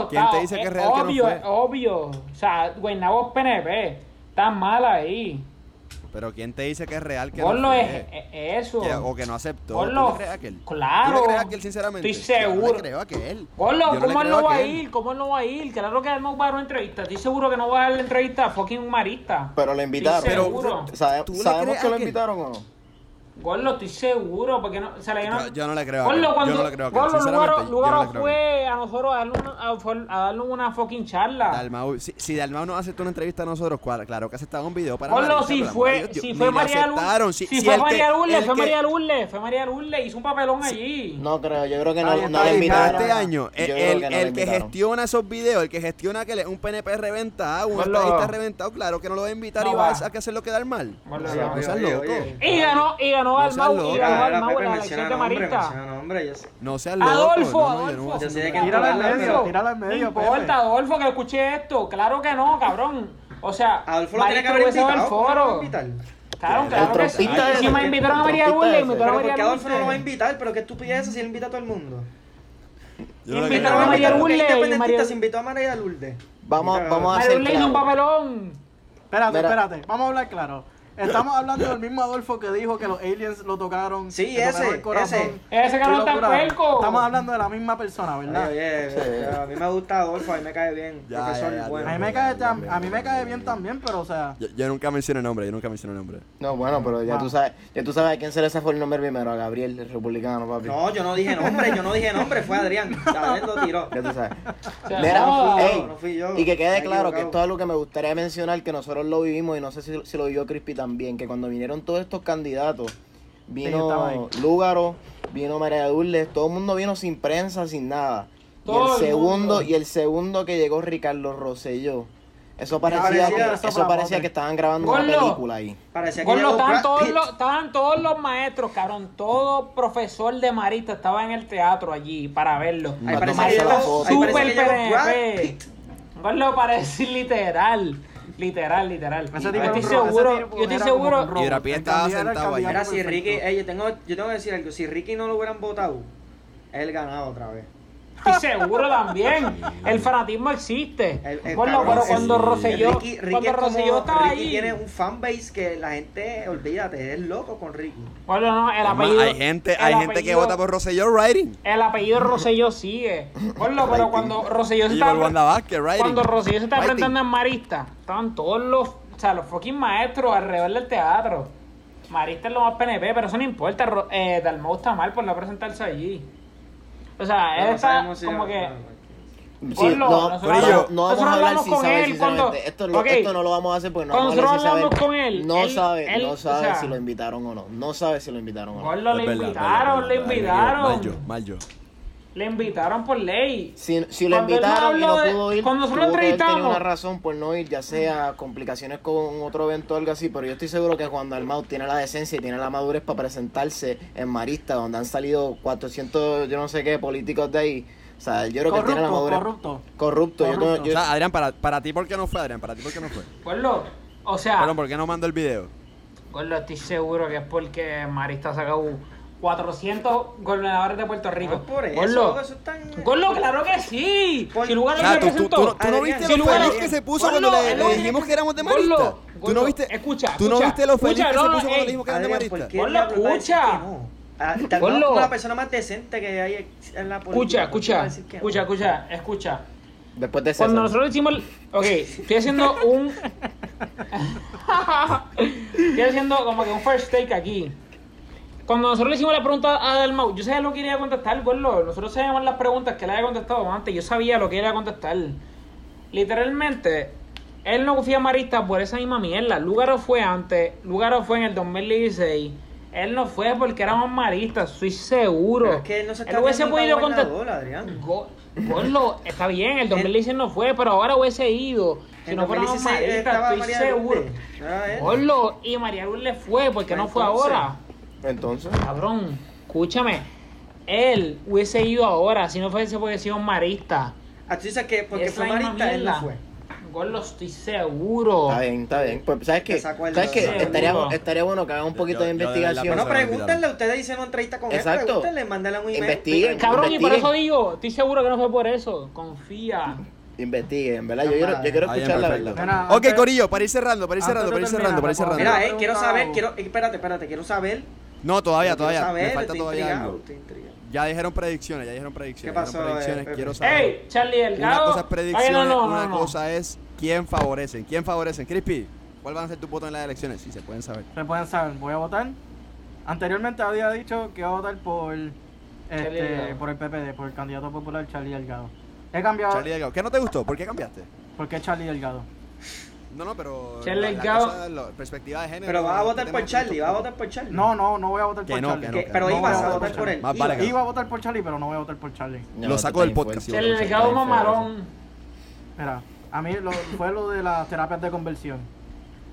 ¿Quién te dice que es real que no obvio, fue? obvio. O sea, Guaynabo es PNP. Está mal ahí. Pero ¿quién te dice que es real que no fue? es- es eso. Que- o que no aceptó. Gordo, ¿Tú le crees a aquel? claro. ¿Tú le crees a aquel, sinceramente? Estoy seguro. Yo no le creo a aquel. Yo no le ¿cómo él no va a ir? ¿Cómo él no va a ir? Claro que él no va a dar una entrevista. Estoy seguro que no va a dar la entrevista a fucking marista. Pero lo invitaron. Estoy Pero- seguro. ¿Sabe- ¿Tú le ¿Sabemos crees que lo invitaron o no? Gordo, estoy seguro, porque no, se le Yo, yo no le creo. Gordo, cuando, Yo no le creo Lugaro, yo Lugaro no le creo a aquel. fue a nosotros a darle una, a, darle una fucking charla. Dalmau, si, si Dalmau nos aceptó una entrevista a nosotros, claro que aceptaba un video para Marisa, si fue, Dios, si fue María. Lourdes, Si, si si fue el María Lourdes, el fue que- María Lourdes, fue María Lourdes, hizo un papelón allí. No creo, yo creo que no, no le invitaron. Este año, el, el- que no el lo que invitaron. gestiona esos videos, el que gestiona que le- un PNP reventado, un estadista reventado, claro que no lo va a invitar y va a, a que hacerlo quedar mal. Y ganó, y ganó Al Mau, y ganó Mira, al Mau en la elección de Marista. No seas loco. Adolfo, no, no, yo no Adolfo. voy a Yo sé de hacer quién nada. Tíralo en Adolfo. medio, No medio, importa. Adolfo, que escuché esto. Claro que no, cabrón. O sea, Adolfo lo tiene que Marista haber hubiese dado el invitado. ¿cómo no lo va a foro. Claro, claro que sí. Si me invitaron a María ese. invitaron a Pero ¿por qué María Adolfo no lo va a invitar? Pero qué estupidez si él invita a todo el mundo. Invitaron a María aquel. Porque Lourdes y independentista María- se invitó a María Lourdes. Vamos, vamos a María hacer Lourdes hizo un claro. papelón. Espérate, Mira. espérate, vamos a hablar claro. Estamos hablando del mismo Adolfo que dijo que los aliens lo tocaron. Sí, le tocaron ese, el corazón. ese. Ese cabrón Qué está puerco. Estamos hablando de la misma persona, ¿verdad? Oye, a mí me gusta Adolfo, a mí me cae bien. Ya, profesor ya, ya, bueno. A mí me cae, tam- a mí me cae bien también, pero o sea, Yo, yo nunca mencioné nombre, yo nunca mencioné nombre. No, bueno, pero ya Ah. tú sabes, ya tú sabes a quién se le fue el nombre primero, a Gabriel, el republicano, papi. No, yo no dije nombre, yo no dije nombre, fue Adrián. Adrián lo tiró. Ya tú sabes. Mira, no, no fui yo. y que quede claro que esto es algo que me gustaría mencionar, que nosotros lo vivimos y no sé si, si lo vivió Crispy también, que cuando vinieron todos estos candidatos, vino Lúgaro, vino María Lourdes, todo el mundo vino sin prensa, sin nada. Y Todo el el segundo, y el segundo que llegó Ricardo Rosselló. Eso parecía, parecía que, eso parecía que estaban grabando una película ahí. Parecía que llegó estaban todos, los, estaban todos los maestros, cabrón. Todo profesor de Marista estaba en el teatro allí para verlo. Ahí Ahí parece que la llegó, foto. ahí parece Super que llegó Brad PNP. Pitt. Gordo parece literal. Literal, literal. Ese Yo estoy seguro, ese tipo yo estoy seguro. Y Rapi estaba sentado ahí. candidato Mira, si. Ricky, ey, yo tengo, yo tengo que decir algo, si Ricky no lo hubieran votado, él ganaba otra vez. Estoy seguro también. El fanatismo existe. El- el cabrón, pero cuando el Rosselló, Ricky, Ricky cuando es como- Rosselló estaba Ricky ahí. tiene un fanbase que la gente, olvídate, es loco con Ricky. Gordo, no, el apellido. hay gente, hay gente que vota por Rosselló Writing. El apellido Rosselló sigue. Gordo, pero cuando Rosselló se Vázquez, Writing. Cuando Rosselló se Writing. enfrentando en Marista, estaban todos los, o sea, los fucking maestros alrededor del teatro. Marista es lo más PNP, pero eso no importa. Eh, Dalmau está mal por no presentarse allí. O sea, él No está sabemos si- como que. Sí, no, nosotros pero no vamos nosotros a hablar sin con saber él sinceramente. cuando- esto, lo- ok. esto no lo vamos a hacer porque no vamos a nosotros hablar saber. con él, no él- sabe, él- no o sabe sea- si lo invitaron o no. No sabe si lo invitaron o no. Gordo, le invitaron, le invitaron. Mal yo, mal yo. Le invitaron por ley. Si, si lo invitaron y no de- pudo ir, cuando nosotros que tenido entrevistamos- una razón por no ir, ya sea complicaciones con otro evento o algo así, pero yo estoy seguro que cuando Almau tiene la decencia y tiene la madurez para presentarse en Marista, donde han salido 400, yo no sé qué, políticos de ahí, o sea, yo creo que él tiene la corrupto, madurez. corrupto. Corrupto. Corrupto. yo- O sea, Adrián, para, para ti, ¿por qué no fue, Adrián? Para ti, ¿por qué no fue? Gordo, o sea, Perdón, ¿por qué no mandó el video? Gordo, estoy seguro que es porque Marista ha sacado 400 gobernadores de Puerto Rico. Por eso, Gordo, eso es. Gordo, claro que sí. Por- Si lugar sea, se tú, tú, no- tú no Adrián, viste si lo lugar- feliz que se puso cuando le, dijimos que éramos de Marista. ¿Tú no viste, escucha, ¿tú no viste lo feliz escucha, que se puso cuando le dijimos que eran de Adrián, ¿por Marista? a decir escucha. Ah, tal vez la persona más decente que hay en la política. Escucha, ¿por qué va escucha, a escucha, escucha, escucha. después de. Cuando nosotros hicimos. Ok, estoy haciendo un... <laughs> estoy haciendo como que un first take aquí. Cuando nosotros le hicimos la pregunta a Dalmau, yo sabía lo que iba a contestar, gordo. Nosotros sabíamos las preguntas que le había contestado antes. Yo sabía lo que iba a contestar. Literalmente, él no fue a Marista por esa misma mierda. Lugaro fue antes, Lugaro fue en el 2016. Él no fue porque éramos maristas, estoy seguro. Pero es que él no se está hubiese viendo para podido contestar. gobernador, Adrián. Go- Gordo, está bien, el 2016 no fue, pero ahora hubiese ido. Si no fuéramos 2016 maristas, estoy María seguro. Era él. Gordo, y María Lourdes fue, porque Pues no fue ahora. Entonces, Cabrón, escúchame. Él hubiese ido ahora si no fuese porque sido un marista. Ah, tú dices que porque Es fue marista, él no fue. Gordo, estoy seguro. está bien, está bien. Pues, ¿sabes qué? ¿Sabes qué? Estaría, estaría bueno que hagan un poquito Yo- de yo investigación. Bueno, se lo pregúntenle, ustedes hicieron una entrevista con él, Exacto. pregúntenle, mándenle un email. Investiguen. Cabrón, y por eso digo, estoy seguro que no fue por eso. Confía. investiguen, ¿verdad? Yo quiero, yo quiero Ah, escuchar la verdad. Mira, Ok, Corillo, para ir cerrando, para ir cerrando, para ir cerrando, para ir cerrando. Mira, eh, quiero saber, quiero, espérate, espérate, quiero saber. No, todavía, todavía. saber, Me falta todavía algo. Ya dijeron predicciones, ya dijeron predicciones. ¿Qué dijeron pasó, predicciones, eh, quiero saber. Ey, Charlie Una Delgado. cosa es Ay, predicciones, no, no, una no, no. cosa es quién favorecen. ¿Quién favorecen? Crispy, ¿cuál van a ser tus votos en las elecciones? Si se pueden saber. Se pueden saber, voy a votar. Anteriormente había dicho que iba a votar por este, por el PPD, por el candidato popular Charlie Delgado. He cambiado. Charlie Delgado. ¿Qué no te gustó? ¿Por qué cambiaste? ¿Por qué Charlie Delgado? No, no, pero. Charlie la- la Delgado. cosa de la perspectiva de género. Pero vas a ¿qué votar por Charlie, vas a votar por Charlie. No, no, no voy a votar Que por no, Charlie. que no, Que- que pero no. ibas a votar por él. Más vale Iba a votar por Charlie, pero no voy a votar por Charlie. No, Lo saco del podcast, Charlie Delgado mamarón. Mira, a mí lo, fue lo de las terapias de conversión.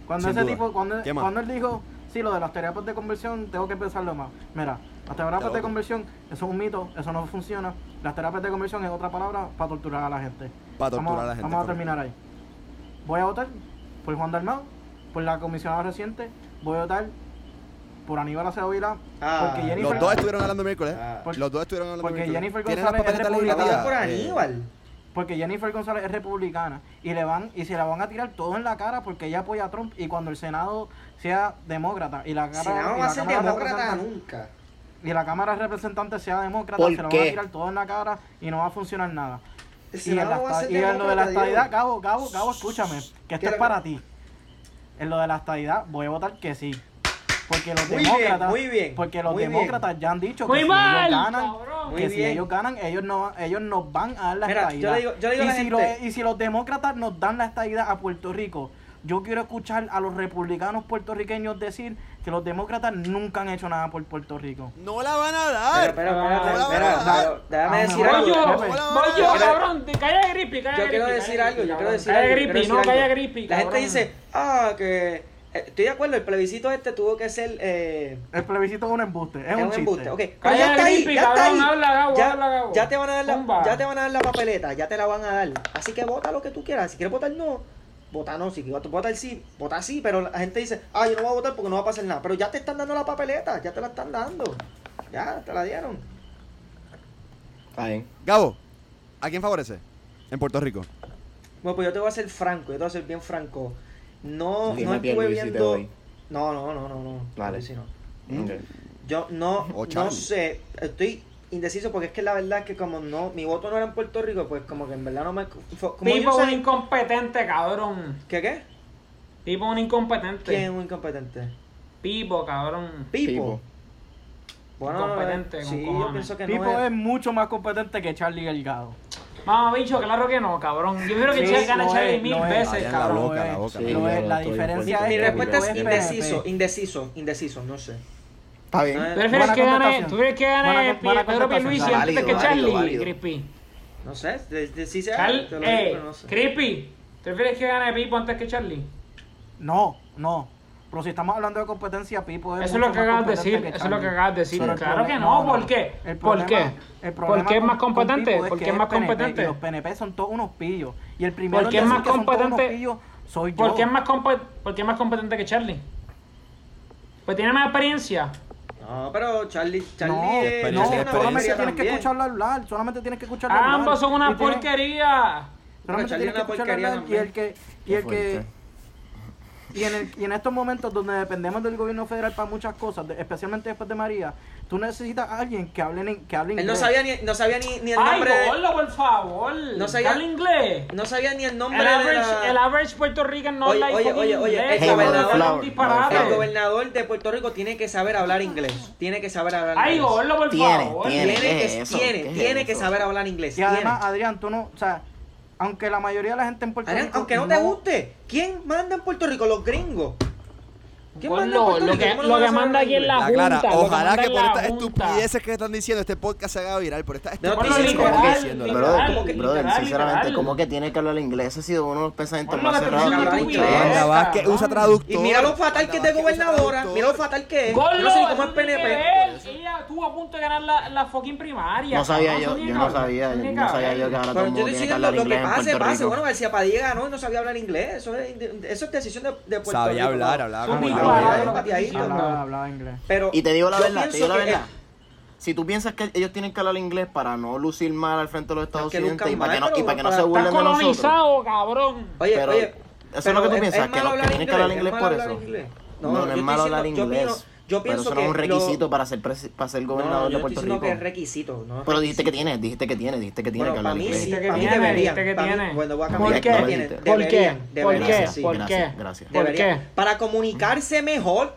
Cuando Sin ese duda. tipo, cuando, ¿Qué más? cuando él dijo, sí, lo de las terapias de conversión, tengo que pensarlo más. Mira, las terapias de conversión, eso es un mito, eso no funciona. Las terapias de conversión es otra palabra para torturar a la gente. Para torturar vamos, a la gente. Vamos a terminar ahí. Voy a votar por Juan Dalmau, por la comisionada reciente, voy a votar por Aníbal Acevedo Vila, Ah, porque Jennifer... Los dos estuvieron hablando el miércoles. Ah. Por- Los dos estuvieron hablando porque el miércoles. Jennifer ¿Tienen las González es republicana. Por Eh, Aníbal. Porque Jennifer González es republicana y le van y se la van a tirar todo en la cara porque ella apoya a Trump y cuando el Senado sea demócrata y la, cara, no y va a ser demócrata nunca. y la Cámara de Representantes sea demócrata, ¿Por se la van a tirar todo en la cara y no va a funcionar nada. Y en, la y lo de la estadidad. Gabo, Gabo, Gabo, escúchame, que esto ¿Qué es para ti. En lo de la estadidad voy a votar que sí. Porque los Muy bien, demócratas, muy bien, porque los muy bien. demócratas ya han dicho que si mal, ellos ganan, cabrón. Que si ellos ganan, ellos no, ellos nos van a dar la Mira, estadidad. digo- yo digo y, si y si los demócratas nos dan la estadidad a Puerto Rico, yo quiero escuchar a los republicanos puertorriqueños decir que los demócratas nunca han hecho nada por Puerto Rico. No la van a dar. pero, espera, hola. pero déjame Ah, decir algo. voy yo, cabrón. Calla Grippy, calla Yo quiero decir calla algo, yo quiero decir calla algo. yo Grippy, no, calla. Grippy, La gente dice, ah, que eh, estoy de acuerdo, el plebiscito este tuvo que ser eh, El plebiscito es un embuste, es, es un un chiste. embuste. Ok, pero Calla, ya está ahí, ya está cabrón, ahí. habla, Gabo, ya, habla, Gabo. ya te van a dar la, Zumba. ya te van a dar la papeleta, ya te la van a dar. Así que vota lo que tú quieras. Si quieres votar no, vota no. Si quieres votar sí, vota sí. Pero la gente dice, ah, yo no voy a votar porque no va a pasar nada. Pero ya te están dando la papeleta, ya te la están dando. Ya, te la dieron. Está bien. Gabo, ¿a quién favorece? En Puerto Rico. Bueno, pues yo te voy a ser franco, yo te voy a ser bien franco. No, Dime no estuve viendo. No, no, no, no, no. Vale. Pierluisi no. ¿Mm? Yo no, O no sé, estoy indeciso porque es que la verdad es que como no, mi voto no era en Puerto Rico, pues como que en verdad no me... Como yo Pipo es sé- un incompetente, cabrón. ¿Qué qué? Pipo es un incompetente. ¿Quién es un incompetente? Pipo, cabrón. Pipo. Pipo. Bueno, Incompetente, eh, con sí, yo pienso que Pipo no es es... mucho más competente que Charlie Delgado. Mamá, bicho, claro que no, cabrón. Yo creo que Sí, Che gana Charlie mil veces, en la cabrón. boca, Lo la es, boca. Sí, la estoy diferencia es Mi respuesta es indeciso, indeciso, indeciso, no sé. Está bien. No, ¿Tú prefieres que gane. ¿tú prefieres que gane Pedro. Pierluisi Válido, antes que válido, Charlie, válido. Crispy? No sé, de, de, sí sea, Char- te lo digo, eh, pero no sé. Crispy, ¿tú prefieres que gane Pipo antes que Charlie? No, no. Pero si estamos hablando de competencia, Pipo es Eso es lo que más acabas de competente decir, eso es lo que Charlie. acabas de decir. Claro problema- que no, ¿por qué? El ¿Por problema- qué? el ¿Por qué es más competente? Es ¿Por qué es más PNP competente? Y los PNP son todos unos pillos. Y el primero ¿Por qué es más competente? pillos soy yo. ¿Por qué es más, compe- por qué es más competente que Charlie? Pues tiene más experiencia. No, pero Charlie, Charlie No, es- no, solamente tienes que escucharlo hablar, solamente tienes que escucharlo hablar. Ambos son una porquería. Solamente Charlie tienes es que escucharlo hablar y el que y el que y en, el, y en estos momentos donde dependemos del gobierno federal para muchas cosas, especialmente después de María, tú necesitas a alguien que hable en, que hable Él no inglés. sabía ni, no sabía ni, ni el Ay, nombre de- gordo, por favor. No sabía- Habla inglés. no sabía ni el nombre El de average, la- el average Puerto Rican no Oye, like oye, oye, oye, inglés, el gobernador- habla. El gobernador de Puerto Rico tiene que saber hablar inglés. Tiene que saber hablar Ay, inglés. gordo, por Tiene, favor. tiene. Tiene, ¿Qué que, eso? tiene, ¿Qué es tiene que saber hablar inglés. Y además. Adrián, tú no, o sea, aunque la mayoría de la gente en Puerto Adrián, Rico aunque no te guste, ¿quién manda en Puerto Rico? Los gringos. ¿Quién manda en Gordo, Puerto lo que, ¿Cómo no lo que manda hablar aquí en la Clara, junta. lo que ojalá que en por estas estupideces que están diciendo este podcast se haga viral. Por estas estupideces que están literal, diciendo. Brother, brother, literal, sinceramente, literal. ¿cómo que tiene que hablar inglés? Sido uno de los pensamientos Bueno, más lo que cerrados. hablar Wanda eres, Vázquez usa traductor. Y mira lo fatal que es de gobernadora. Mira lo fatal que es. Yo no sé cómo es que PNP. Ella estuvo a punto de ganar la, fucking primaria. No sabía yo, yo que no sabía, no que sabía yo que ahora todo Pero el yo mundo tiene que hablar lo que inglés en pase, Puerto pase. Rico. Bueno, García Padilla ganó y no sabía hablar inglés. Eso es, decisión de, de Puerto Sabía Rico. hablar, ¿no? hablaba como inglés. Pero Y te digo la verdad, te digo la verdad. si tú piensas que ellos tienen que hablar inglés para no lucir mal al frente de los Estados Unidos y para que no, y para que no para- se burlen de nosotros. colonizado, cabrón. Oye, Pero, oye. eso es lo que tú piensas, que los que tienen que hablar ¿Es inglés por eso. inglés? No, no, es malo hablar diciendo- yo Yo pero pienso eso no es un que requisito lo- para ser, presi- para ser gobernador no, de yo Puerto Rico. que es requisito. No es Pero dijiste requisito. que tiene, dijiste que tiene, dijiste que tiene Bueno, que para hablar mí inglés. sí, Dijiste que para mí tiene, deberían. dijiste que para mí- tiene. Bueno, voy a ¿Por cambiar. ¿Por qué? deberían, ¿Por deberían, qué? sí. ¿Por Gracias, qué? gracias. ¿Por qué? Para comunicarse mejor.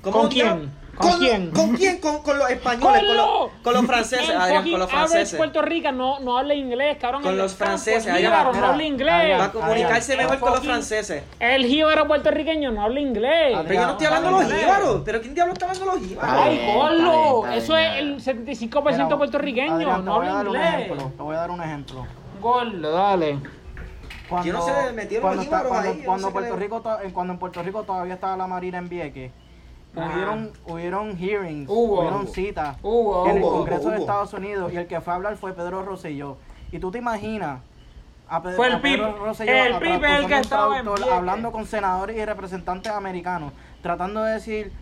¿Cómo ¿Con quién? ¿Con quién? ¿Con quién? Con, con los españoles, con, los, ¡Ponlo! con los franceses, Adrián, con los franceses. Puerto Rico no, no habla inglés, cabrón. Con El los franceses, el jíbaro va. no habla inglés. Adrián, Para comunicarse El mejor con los franceses. El jíbaro puertorriqueño no habla inglés. Pero yo no estoy hablando de los jíbaros. ¿Pero quién diablo está hablando de los jíbaros? Ay, está Eso es el 75% Mira, puertorriqueño. Adrián, no a habla inglés. ejemplo. Te voy a dar un ejemplo. Gordo, dale. Cuando, Yo no sé, metieron cuando, los está- jíbaros cuando, ahí, no cuando sé Puerto qué- Rico to- cuando en Puerto Rico todavía estaba la Marina en Vieques. Hubieron, hubieron hearings, Hubo. hubieron citas Hubo, en el hubo, Congreso de. Estados Unidos y el que fue a hablar fue Pedro Rosselló. Y tú te imaginas a, Pedro Fue el a Pedro Rosselló el el que estaba en hablando con senadores y representantes americanos, tratando de decir,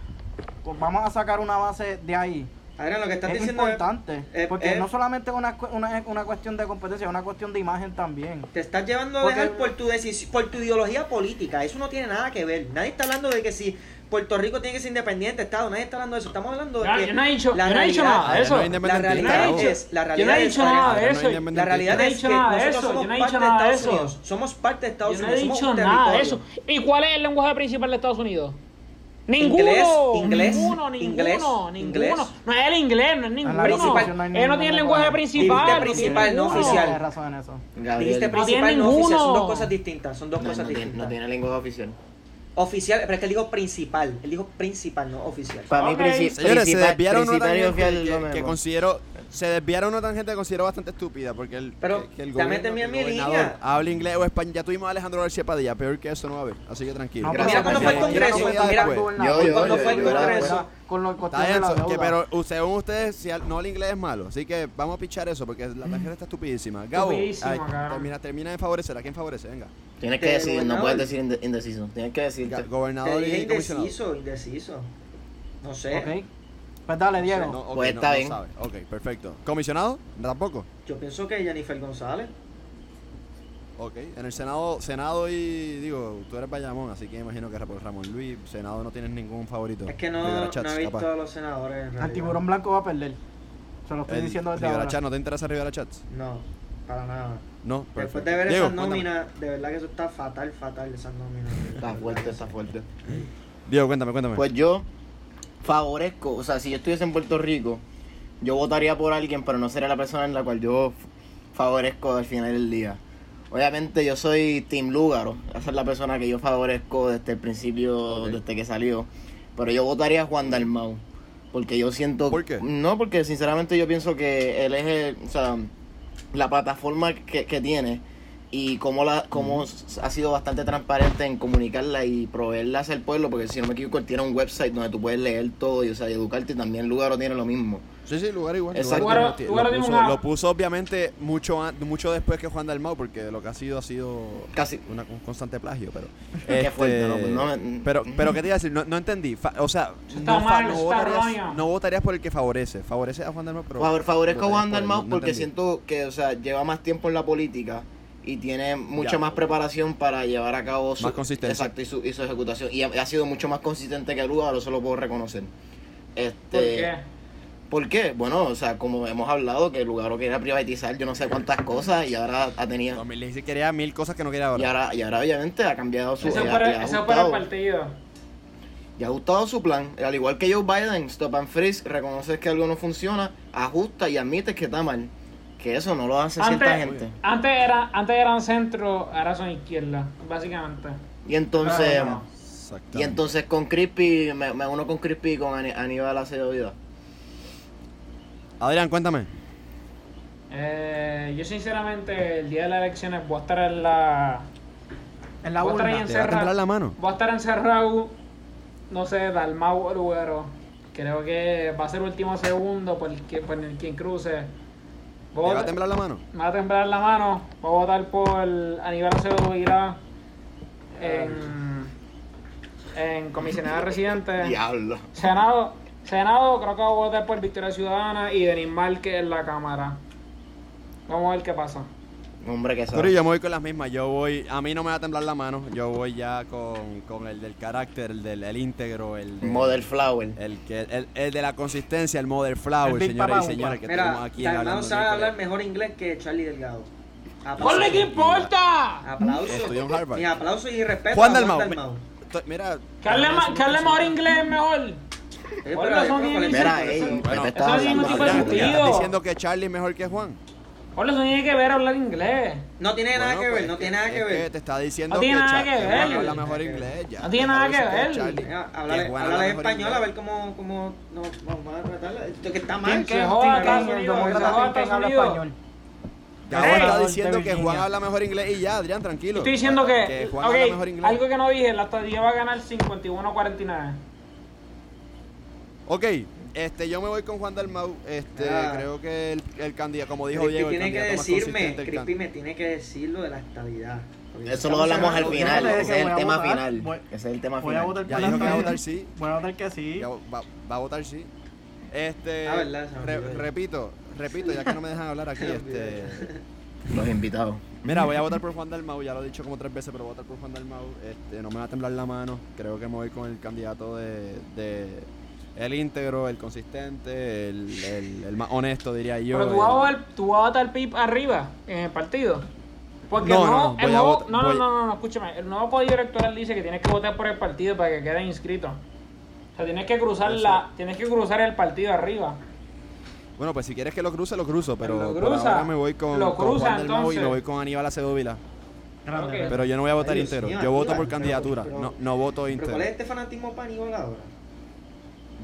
pues vamos a sacar una base de ahí. Adrián, lo que estás es diciendo es- importante, es- porque es- no solamente es una, una, una cuestión de competencia, es una cuestión de imagen también. Te estás llevando a dejar por tu decisión, por tu ideología política. Eso no tiene nada que ver. Nadie está hablando de que si Puerto Rico tiene que ser independiente, Estado. Nadie está hablando de eso. Estamos hablando de que yo no he dicho, la yo no he dicho nada de eso. La realidad Yo no he dicho- es, la Yo no realidad es, la realidad Yo no he es dicho que nada de nosotros eso, somos parte de nada de Estados eso. Unidos. Somos parte de Estados Yo no he Unidos. dicho somos un nada de eso. territorio. ¿Y cuál es el lenguaje principal de Estados Unidos? Ninguno, Inglés, inglés, ninguno, inglés, ninguno, inglés. ninguno. No es el inglés, no es ninguno. principal, no hay Ellos no ningún tienen lenguaje principal. Principal, no oficial. Razón en eso. Dijiste principal, tiene no oficial. Son dos cosas distintas. Son dos no, cosas no tiene, distintas. no tiene lenguaje oficial. Oficial, pero es que él dijo principal. Él dijo principal, no oficial. Para mí, Ok. princi- Señores, se principal, desviaron una principal y tangente oficial es que, que mismo. considero se desviaron una tangente que considero bastante estúpida porque el, Pero, que, que el gobierno, mi gobernador línea. habla inglés o español. Ya tuvimos a Alejandro García Padilla, peor que eso no va a haber, así que tranquilo. No, Gracias, Mira cuando fue el. Congreso. Mira, cuando fue el Congreso. Con lo Está cuestión de bien, la so- que- pero uh, según ustedes, si al- no el inglés es malo, así que vamos a pichar eso porque la tarjeta está estupidísima. Gabo, ay, termina, termina de favorecer. ¿A quién favorece? Venga. Tienes que Que decir, no puedes decir inde- indeciso. Tienes que decir. Gobernador y comisionado. indeciso, indeciso. No sé. Pues dale, Diego. No, ok, Pues no- está no bien. sabe. Ok, perfecto. ¿Comisionado? Tampoco. Yo pienso que Jennifer González. Ok. En el Senado, Senado y digo, tú eres Bayamón, así que imagino que por Ramón Luis, Senado no tienes ningún favorito. Es que no, Rivera no Chats, he visto capaz. a los senadores. en El realidad. tiburón blanco va a perder. Se lo estoy El diciendo desde Rivera ahora. Chats, ¿no te interesa Rivera Chats? No, para nada. No, Después perfecto. de ver Diego, esas cuéntame. nóminas, de verdad que eso está fatal, fatal, esas nóminas. Está fuerte, está fuerte. Diego, cuéntame, cuéntame. Pues yo favorezco, o sea, si yo estuviese en Puerto Rico, yo votaría por alguien, pero no sería la persona en la cual yo favorezco al final del día. Obviamente yo soy Team Lúgaro, esa es la persona que yo favorezco desde el principio, desde que salió. Pero yo votaría a Juan Dalmau, porque yo siento... ¿Por qué? No, porque sinceramente yo pienso que él es el, o sea, la plataforma que, que tiene y cómo, la, cómo ha sido bastante transparente en comunicarla y proveerla hacia el pueblo, porque si no me equivoco, él tiene un website donde tú puedes leer todo y, o sea, y educarte y también Lugaro tiene lo mismo. Sí, sí, lugar igual. Exacto. Lugar Lugar- tiene- lugar lo, tiene puso, lo puso obviamente mucho mucho después que Juan Dalmau, porque lo que ha sido ha sido Casi. una, un constante plagio, pero... <laughs> Qué fuerte, ¿no? No me- Este, pero, pero, ¿qué te iba a decir? No, no entendí. Fa- o sea, mal, votarías, no votarías por el que favorece. Favorece a Juan Dalmau, pero... Favor- favorezco a Juan Dalmau porque siento que, o sea, lleva más tiempo en la política y tiene mucha Ya. más preparación para llevar a cabo su... Más consistencia. Exacto, y su, y su ejecución. Y ha, ha sido mucho más consistente que Lugaro, eso lo puedo reconocer. Este, ¿Por qué? ¿Por qué? Bueno, o sea, como hemos hablado, que Lugaro quería privatizar yo no sé cuántas cosas y ahora ha tenido... 2016 quería mil cosas que no quería Y ahora. ahora, y ahora obviamente ha cambiado su... Eso ha- eso fue el partido. Y ha ajustado su plan. Al igual que Joe Biden, stop and freeze, reconoces que algo no funciona, ajusta y admites que está mal. Que eso no lo hace cierta Antes, gente. antes, era, antes eran centro, ahora son izquierda, básicamente. Y entonces... Y entonces con Crispy, me, me uno con Crispy y con Aníbal Acevedo Vida. Adrián, cuéntame. Eh, yo sinceramente el día de las elecciones voy a estar en la... En la voy a estar ahí urna. ¿Te va a temblar la mano? Voy a estar encerrado, no sé, Dalmau o. Creo que va a ser último segundo por, el que, por el quien cruce. ¿Te Voy va a- temblar la mano? Me va a temblar la mano. Voy a votar por Aníbal Acevedo Vilá en, en comisionado residente. Diablo. Senado, Senado, creo que voy a votar por Victoria Ciudadana y Denis Márquez en la Cámara. Vamos a ver qué pasa. Hombre, que Pero sabe. yo me voy con las mismas. Yo voy. A mí no me va a temblar la mano. Yo voy ya con, con el del carácter, el del el íntegro, el. de- Model Flower. El, que, el, el de la consistencia, el Mother Flower, señoras y señores, que Mira, tenemos aquí en sabe hablar mejor inglés que Charlie Delgado. ¡Ponle qué importa! Aplausos. Estudió en Harvard. Mi aplausos y respeto Juan Dalmau. Dalmau. Mira. Que que hable mejor inglés mejor. Eh, Bueno, pero- pero- bien- Mira, pero- ey, eso- ¿qué Bueno, te eso estás no tiene hablando? ningún tipo de Adrián, sentido. ¿estás diciendo que Charlie es mejor que Juan? Hola, eso tiene que ver hablar inglés. No tiene nada Bueno, que ver, pues, no tiene nada que ver. te está diciendo No tiene que, nada Cha- que que ver. Juan habla mejor inglés. Ya. No tiene nada que ver. Habla español inglés. a ver cómo, cómo no, vamos a tratarla. Esto que está mal. que Se joda habla español. Gabo está diciendo que. Juan habla mejor inglés y ya, Adrián, tranquilo. Estoy diciendo que, Que Juan ok, habla mejor inglés. algo que no dije, la estadía va a ganar 51-49. Ok, este, yo me voy con Juan Dalmau. Este, Ah. creo que el, el candidato, como dijo Crispy Diego, el tiene que decirme, Crispy me tiene que decir lo de la estabilidad. Porque Eso lo hablamos al final. Ese es voy el a tema votar, final. voy- Ese es el tema Voy a final. votar Ya por dijo que va a votar sí. Voy a votar que sí. Ya va, va a votar sí. Este, Ah, verdad, re- repito, repito, ya que no me dejan hablar aquí, <laughs> este, Los invitados. mira, voy a votar por Juan Dalmau, ya lo he dicho como tres veces, pero voy a votar por Juan Dalmau, este, no me va a temblar la mano, creo que me voy con el candidato de, de el íntegro, el consistente, el, el, el más honesto, diría yo. Pero tú vas, a el- votar, tú vas a votar PIP arriba en el partido. Porque No, el no, nuevo, no, el nuevo- votar- no, no, no, no, no, escúchame. El nuevo código electoral dice que tienes que votar por el partido para que queden inscritos. O sea, tienes que cruzar Eso. la, tienes que cruzar el partido arriba. Bueno, pues si quieres que lo cruce, lo cruzo, pero Lo por cruza, ahora me voy con, lo con cruza, y me voy con Aníbal Acevedo Vila. Grande, Ok. grande. Pero yo no voy a votar Ay, Dios íntegro, yo voto por candidatura, pero- no, no voto Pero ¿cuál es íntegro. este fanatismo para Aníbal ahora?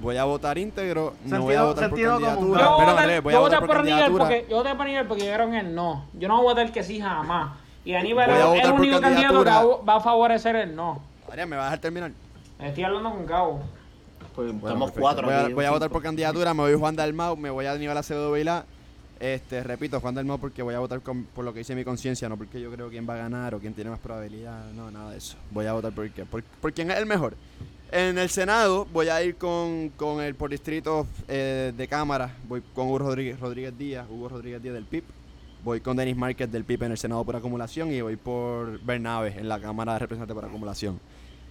Voy a votar íntegro, no Sentido- voy a votar por candidatura. Yo voy a votar, voy a voy votar por Aníbal candidatura. porque yo voté por Aníbal porque yo creo en el no. Yo no voy a votar que sí jamás. Y Aníbal Voy a es el por único candidato que va a favorecer el no. Adrián, ¿me vas a dejar terminar? Estoy hablando con Cabo. Pues Bueno, estamos perfecto. cuatro. Voy a, voy a votar por candidatura, me voy Juan Dalmau, me voy a Aníbal Acevedo Vila. Este, repito, Juan Dalmau porque voy a votar con- por lo que dice mi conciencia, no porque yo creo quién va a ganar o quién tiene más probabilidad, no, nada de eso. Voy a votar por, qué, por, por quién es el mejor. En el Senado voy a ir con, con el por distrito eh, de Cámara, voy con Hugo Rodríguez, Rodríguez Díaz, Hugo Rodríguez Díaz del PIP. Voy con Denis Márquez del PIP en el Senado por acumulación y voy por Bernabe en la Cámara de Representantes por acumulación.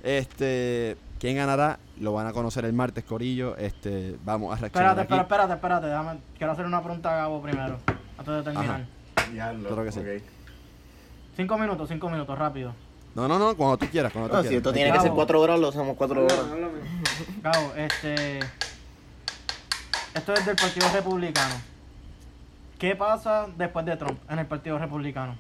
Este, ¿quién ganará? Lo van a conocer el martes, Corillo. Este, vamos a reaccionar Espérate, aquí. espérate, espérate, espérate. déjame- quiero hacer una pregunta a Gabo primero. Antes de terminar. Diablo, Claro que sí. ok. Cinco minutos, cinco minutos, rápido. No, no, no, cuando tú quieras, cuando tú No, si quieras. esto tiene que ser cuatro horas, lo hacemos cuatro horas. háblame. Gabo, este. Esto es del Partido Republicano. ¿Qué pasa después de Trump en el Partido Republicano?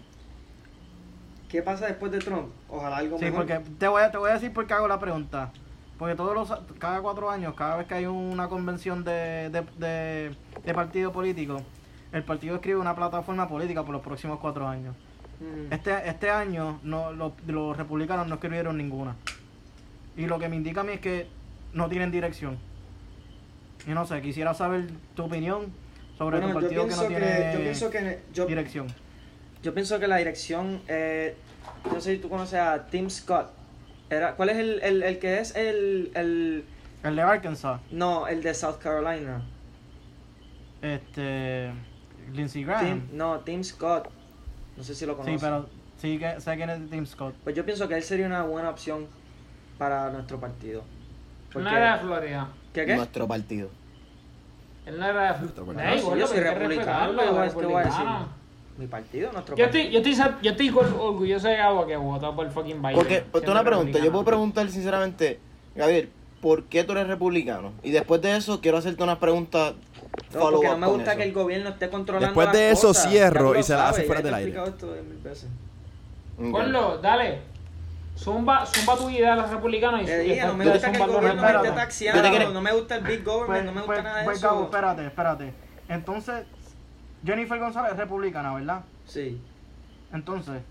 ¿Qué pasa después de Trump? Ojalá algo Sí, mejor. porque te voy, a, te voy a decir por qué hago la pregunta. Porque todos los cada cuatro años, cada vez que hay una convención de, de, de, de partido político, el partido escribe una plataforma política por los próximos cuatro años. Mm. Este, este año no, los, los republicanos no escribieron ninguna. Y lo que me indica a mí es que no tienen dirección. Y no sé, quisiera saber tu opinión sobre Bueno, tu partido que no que, tiene yo pienso que yo, dirección. yo pienso que la dirección eh, no sé si tú conoces a Tim Scott. Era, ¿Cuál es el, el, el que es el, el El de Arkansas, no, el de South Carolina? este Lindsey Graham. Tim, no, Tim Scott. No sé si lo sí, conoces. pero sí que sé quién es Tim Scott. Pues yo pienso que él sería una buena opción para nuestro partido. Porque, no era de Florida. ¿Qué qué? Nuestro partido. Él no era de Florida. Sí, gordo, yo soy que republicano, respetarlo, ¿qué voy a- qué voy a decir? Mi partido, nuestro Yo partido. estoy, yo estoy, yo estoy or- orgulloso de Gabo que votó por fucking Biden. Porque, pues, siendo una pregunta, yo puedo preguntar sinceramente, Gabriel, ¿por qué tú eres republicano? Y después de eso quiero hacerte unas preguntas No, porque no me gusta eso. que el gobierno esté controlando Después de las eso cosas. cierro y se la hace fuera del aire. esto mil veces. Ok. Ponlo, dale. Zumba, zumba tu idea a los republicanos y dije, no me gusta que el gobierno me esté taxiando, no me gusta el big government, no me gusta pues, nada de pues, eso. Espérate, espérate. Entonces, Jennifer González es republicana, ¿verdad? Sí. Entonces,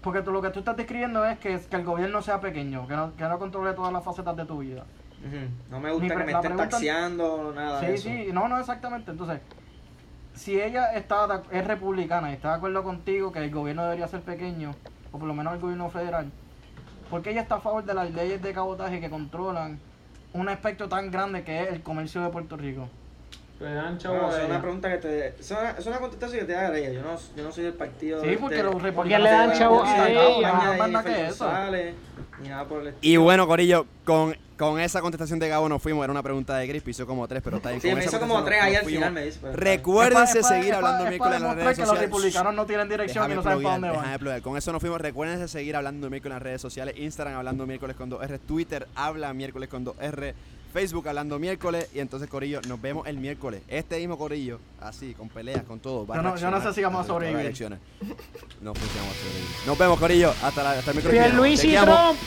porque tú, lo que tú estás describiendo es que, que el gobierno sea pequeño, que no, que no controle todas las facetas de tu vida. No me gusta que me estén taxiando, nada de Sí, eso. sí, no, no exactamente. Entonces, si ella está de- es republicana y está de acuerdo contigo que el gobierno debería ser pequeño, o por lo menos el gobierno federal, ¿por qué ella está a favor de las leyes de cabotaje que controlan un aspecto tan grande que es el comercio de Puerto Rico. Le dan No, chavo a es una pregunta que te. Es una, es una contestación que te da ella. Yo no, yo no soy del partido. Sí, porque los Porque republicanos le dan chavo a ella. no. Y bueno, Corillo, con, con esa contestación de Gabo nos fuimos. Era una pregunta de Crispy, hizo como tres, pero está bien. Sí, con me hizo como tres ahí al final, me dice. Recuérdense seguir hablando miércoles en las redes que los sociales. republicanos no tienen dirección y no saben para dónde van. Con eso nos fuimos. Recuérdense seguir hablando miércoles en las redes sociales. Instagram hablando miércoles con 2R. Twitter habla miércoles con 2R. Facebook hablando miércoles. Y entonces, Corillo, nos vemos el miércoles. Este mismo Corillo, así, con peleas, con todo. va Yo no- yo no sé si vamos a sobrevivir. elecciones. No sé si vamos a sobrevivir. Nos vemos, Corillo. Hasta, la, hasta el miércoles. Pierluisi y. Trump.